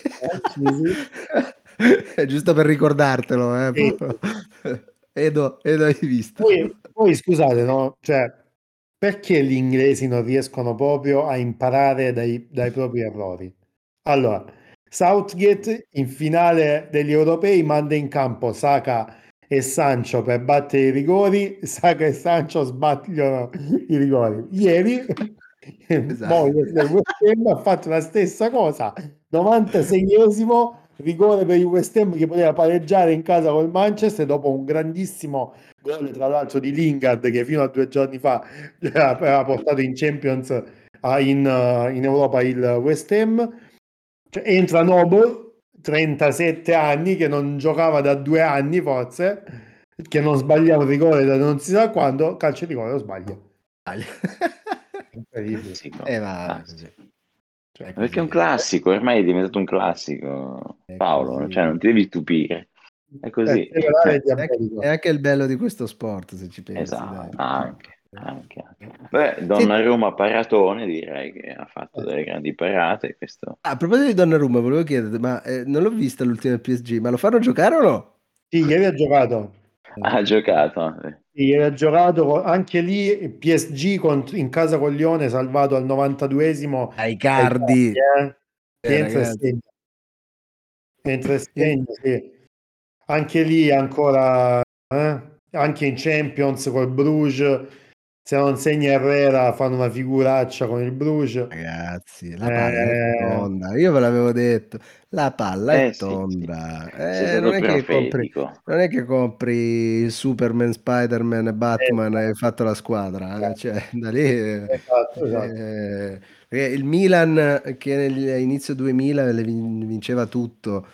sì, sì.
Giusto per ricordartelo, eh,
Sì.
Edo, Edo hai visto?
Poi, poi scusate, no? Cioè, perché gli inglesi non riescono proprio a imparare dai, dai propri errori? Allora, Southgate in finale degli europei manda in campo Saka e Sancho per battere i rigori, Saka e Sancho sbattono i rigori. Ieri
Esatto.
Ha fatto la stessa cosa, 96esimo rigore per il West Ham che poteva pareggiare in casa col Manchester dopo un grandissimo gol tra l'altro di Lingard che fino a due giorni fa aveva portato in Champions a- in, in Europa il West Ham cioè, entra Noble 37 anni che non giocava da due anni forse che non sbagliava un rigore da non si sa quando calcio di rigore lo sbaglia
Eh, ma.
Cioè,
Perché è un classico, ormai è diventato un classico,
È
Paolo, cioè non ti devi stupire. È così.
Eh, è
È anche,
diabolico.
è anche il bello di questo sport, se ci pensi,
Esatto. Anche, anche. Beh, Donnarumma Paratone direi che ha fatto delle grandi parate, questo...
Ah, a proposito di Donnarumma, volevo chiederti, ma eh, non l'ho vista l'ultima PSG, ma lo fanno giocare o no?
Sì, ieri ha giocato
Ha giocato, eh.
Sì, ieri ha giocato anche lì PSG contro- in casa con Lione salvato al 92esimo
Ai Cardi.
eh,
Eh,
entra sì. anche lì ancora eh, anche in Champions col Bruges se non segna Herrera fanno una figuraccia con il Bruges.
Ragazzi, la palla è
Eh,
tonda, io ve l'avevo detto, la palla è
Eh, sì, sì.
tonda, Eh, non è che compri, non è che compri Superman, Spider-Man e Batman e hai fatto la squadra, eh, cioè da lì eh,
esatto, esatto.
eh, il Milan che all'inizio 2000 le vin- vinceva tutto,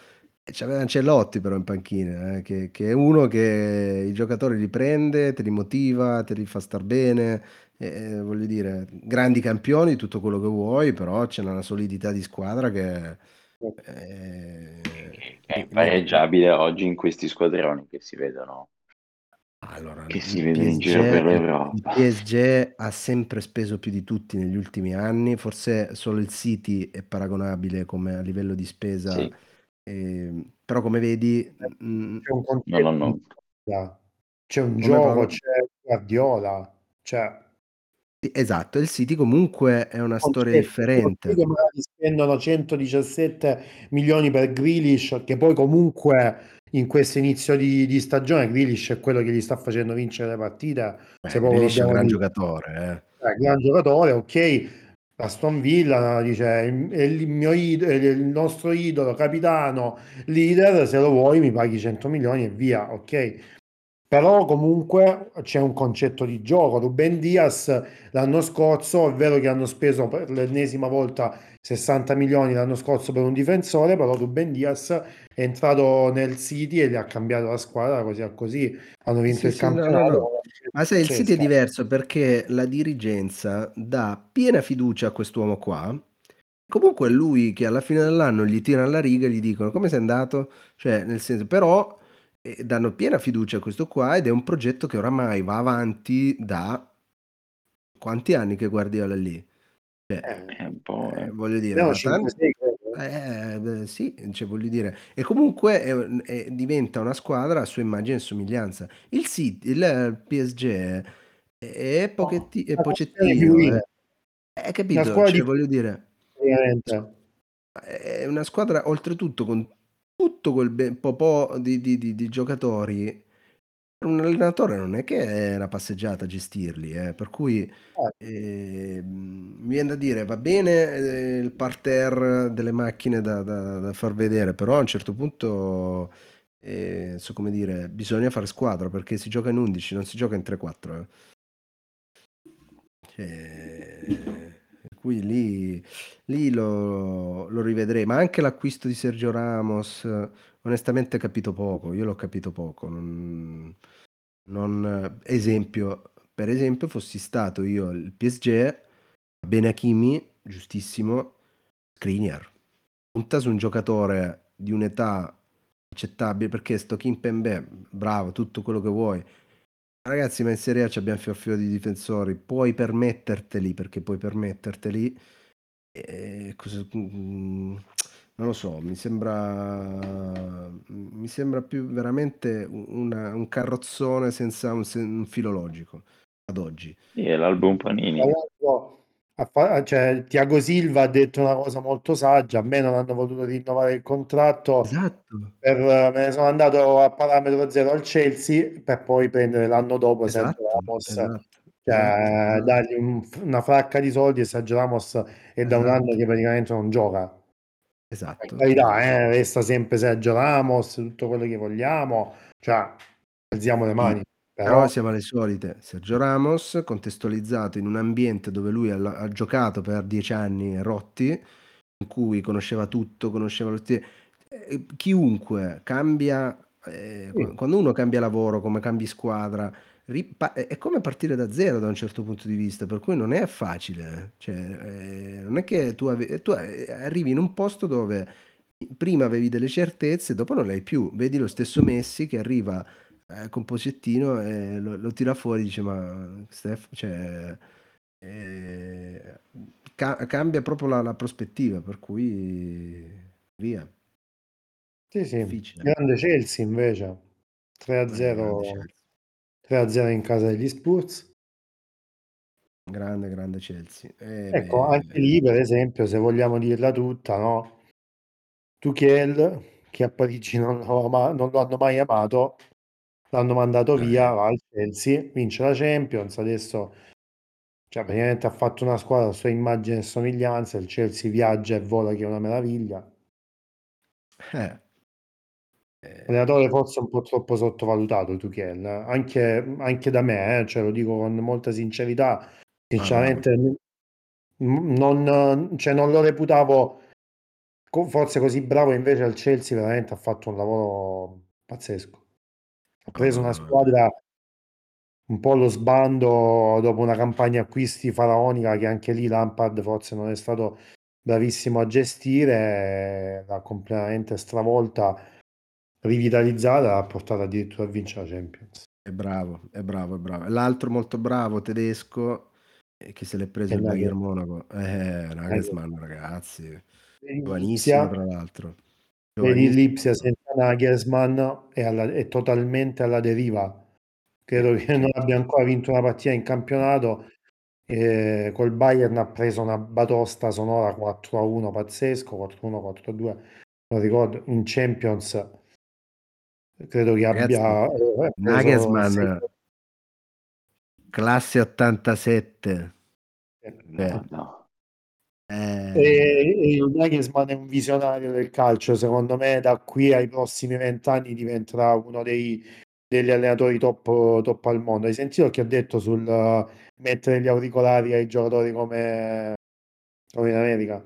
c'aveva Ancelotti però in panchina, eh, che, che è uno che i giocatori li prende, te li motiva, te li fa star bene, eh, voglio dire, grandi campioni, tutto quello che vuoi, però c'è una solidità di squadra che... eh,
Che è impareggiabile oggi in questi squadroni che si vedono,
Allora,
che si
il
vedono in giro per
PSG, il
l'Europa.
PSG ha sempre speso più di tutti negli ultimi anni, forse solo il City è paragonabile come a livello di spesa,
Sì,
ehm, però come vedi, mm,
c'è un
no, no, no.
c'è un
Come
gioco
Paolo?
c'è Guardiola cioè
sì, esatto, il City comunque è una storia differente.
magari spendono 117 milioni per Grealish che poi comunque in questo inizio di, di stagione Grealish è quello che gli sta facendo vincere le partite
Eh,
se proprio
Grealish è un
dobbiamo
gran
dire
giocatore, eh.
Eh, gran giocatore, ok. Aston Villa dice è il mio idolo, è il nostro idolo, capitano, leader, se lo vuoi mi paghi 100 milioni e via, ok. Però comunque c'è un concetto di gioco. Ruben Diaz l'anno scorso, è vero che hanno speso per l'ennesima volta 60 milioni l'anno scorso per un difensore, però Ruben Diaz è entrato nel City e gli ha cambiato la squadra così a così. Hanno vinto
Sì,
il
sì, no, no,
campionato.
no. Ma sai, il City è diverso perché la dirigenza dà piena fiducia a quest'uomo qua. Comunque è lui che alla fine dell'anno gli tira alla riga e gli dicono come sei andato? Cioè, nel senso, però eh, danno piena fiducia a questo qua ed è un progetto che oramai va avanti da quanti anni che Guardiola lì? Cioè,
eh,
eh,
eh.
voglio dire,
no,
da tanti...
5-6 credo.
Eh, beh, sì, cioè, voglio dire, e comunque è- è- diventa una squadra a sua immagine e somiglianza. Il City, il eh, PSG è, Pochetti- è Pochettino, eh. È
Una
capito? Cioè,
di
voglio dire, è una squadra oltretutto con tutto quel be- popò di, di- di- di giocatori. Per un allenatore non è che è una passeggiata gestirli, eh, per cui
Eh,
mi viene da dire, va bene eh, il parterre delle macchine da, da- da far vedere, però a un certo punto, eh, so come dire, bisogna fare squadra perché si gioca in 11, non si gioca in 3-4. eh. Cioè, cui lì, lì lo, lo rivedrei, ma anche l'acquisto di Sergio Ramos, onestamente capito poco, io l'ho capito poco. Non, non- esempio, per esempio, fossi stato io il PSG, Ben Hakimi, giustissimo, Skriniar. Punta su un giocatore di un'età accettabile perché sto Kimpembe, bravo, tutto quello che vuoi, Ragazzi, ma in Serie A c'abbiam fior fior di difensori, puoi permetterteli perché puoi permetterteli. E cosa mhmm, non lo so, mi sembra mi sembra più veramente u una un carrozzone senza un sen un filo logico ad oggi.
Sì, è l'album Panini.
Tra l'altro a fa cioè Thiago Silva ha detto una cosa molto saggia: a me non hanno voluto rinnovare il contratto
Esatto.
per me ne sono andato a parametro zero al Chelsea per poi prendere l'anno dopo Sergio
Esatto,
Ramos.
esatto,
Cioè
esatto,
dargli un una fracca di soldi e Sergio Ramos è da 1 anno
Esatto.
che praticamente non gioca. Per
Esatto,
carità, eh, resta sempre Sergio Ramos, tutto quello che vogliamo, cioè alziamo le mani,
però
però
siamo alle solite. Sergio Ramos contestualizzato in un ambiente dove lui ha la ha giocato per 10 anni rotti, in cui conosceva tutto, conosceva lo ehm, chiunque cambia ehm,
Sì.
qua quando uno cambia lavoro, come cambi squadra, ripa è è come partire da zero da un certo punto di vista, per cui non è facile. Cioè, ehm, non è che tu ave tu, ehm, arrivi in un posto dove prima avevi delle certezze, dopo non le hai più. Vedi lo stesso Messi che arriva, ehm, con Pochettino e lo lo tira fuori, dice: "Ma Stef" cioè, ehm, ca cambia proprio la la prospettiva, per cui via.
Sì, sì.
Difficile.
Grande Chelsea invece. tre a
Eh, grande
zero
Chelsea.
3-0 in casa degli Spurs.
Grande, grande Chelsea. Eh,
Ecco, anche lì
beh
per esempio, se vogliamo dirla tutta, no Tuchel, che a Parigi non lo ama non lo hanno mai amato, l'hanno mandato via,
Eh.
va al Chelsea, vince la Champions, adesso cioè praticamente ha fatto una squadra a sua immagine e somiglianza, il Chelsea viaggia e vola che è una meraviglia.
Eh.
Allenatore
Ehm
forse un po' troppo sottovalutato Tuchel, anche anche da me eh, cioè lo dico con molta sincerità,
Ah,
sinceramente n non cioè non lo reputavo forse così bravo, invece al Chelsea veramente ha fatto un lavoro pazzesco. Ha preso una squadra un po' allo sbando dopo una campagna acquisti faraonica che anche lì Lampard forse non è stato bravissimo a gestire, l'ha completamente stravolta, rivitalizzata, l'ha portata addirittura a vincere la Champions.
È bravo, è bravo, è bravo. L'altro molto bravo tedesco, ehm, che se l'è preso il Bayern Monaco, eh,
Nagelsmann.
Ragazzi,
Vedi
giovanissimo tra l'altro. Giovanissimo.
Lipsia senza Nagelsmann è alla è totalmente alla deriva. Credo che non abbia ancora vinto una partita in campionato, ehm, col Bayern ha preso una batosta sonora 4-1 pazzesco, 4-1, 4-2, non ricordo, in Champions credo che
Ragazzi,
abbia, preso 6
Nagelsmann classe '87. Eh.
Madò.
E
Eh.
e il Nagelsmann è un visionario del calcio, secondo me da qui ai prossimi 20 anni diventerà uno dei degli allenatori top top al mondo. Hai sentito che ha detto sul mettere gli auricolari ai giocatori come come in America?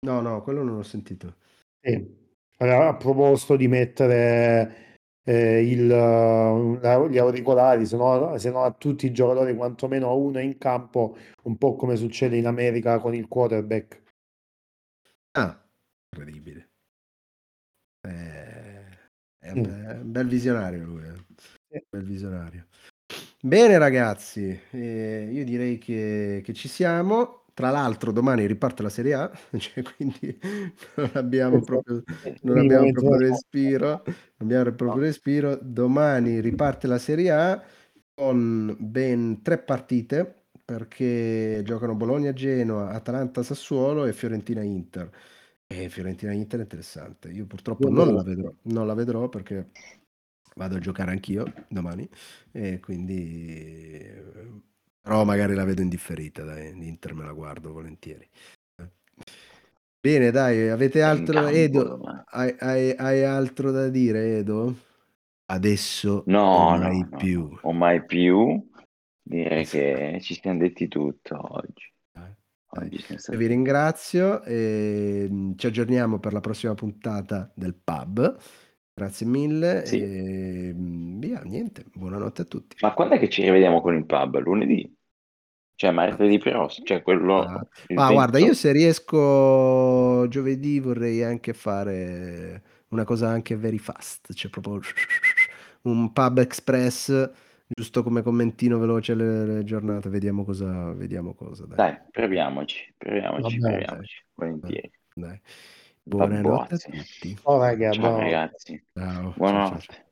No, no, quello non l'ho sentito.
Sì, ha proposto di mettere, ehm, il la gli auricolari, se no se no a tutti i giocatori, quantomeno a 1 in campo, un po' come succede in America con il quarterback.
Ah, incredibile. Eh, è un
Mh.
be bel visionario lui, eh. Bel visionario. Bene ragazzi, ehm, io direi che che ci siamo. Tra l'altro domani riparte la Serie A, cioè quindi non abbiamo proprio non abbiamo proprio respiro, non abbiamo proprio respiro. Domani riparte la Serie A con ben 3 partite, perché giocano Bologna-Genoa, Atalanta-Sassuolo e Fiorentina-Inter. E Fiorentina-Inter è interessante. Io purtroppo non la vedrò, non la vedrò perché vado a giocare anch'io domani e quindi però magari la vedo in differita dai, l'Inter me la guardo volentieri. Bene dai, avete
È
altro
campo
Edo, hai hai hai altro da dire Edo? Adesso
No,
mai
no,
più.
no, o mai più. Direi che ci siam detti tutto oggi.
Vi ringrazio, ehm, ci aggiorniamo per la prossima puntata del pub. Grazie mille,
Sì.
ehm, via, niente, buonanotte a tutti.
Ma quand'è che ci rivediamo con il pub? Lunedì? Cioè martedì pross cioè
Ah,
quello il
ma guarda, io
28?
se riesco giovedì vorrei anche fare una cosa anche very fast, cioè proprio un pub express, giusto come commentino veloce le, le giornate, vediamo cosa, vediamo cosa. Dai,
Dai, proviamoci, proviamoci,
Vabbè.
proviamoci, volentieri.
dai. Buonanotte a tutti.
Oh, raga,
Ciao
buonanotte.
ragazzi,
Ciao, ciao, ciao, ciao.
buonanotte.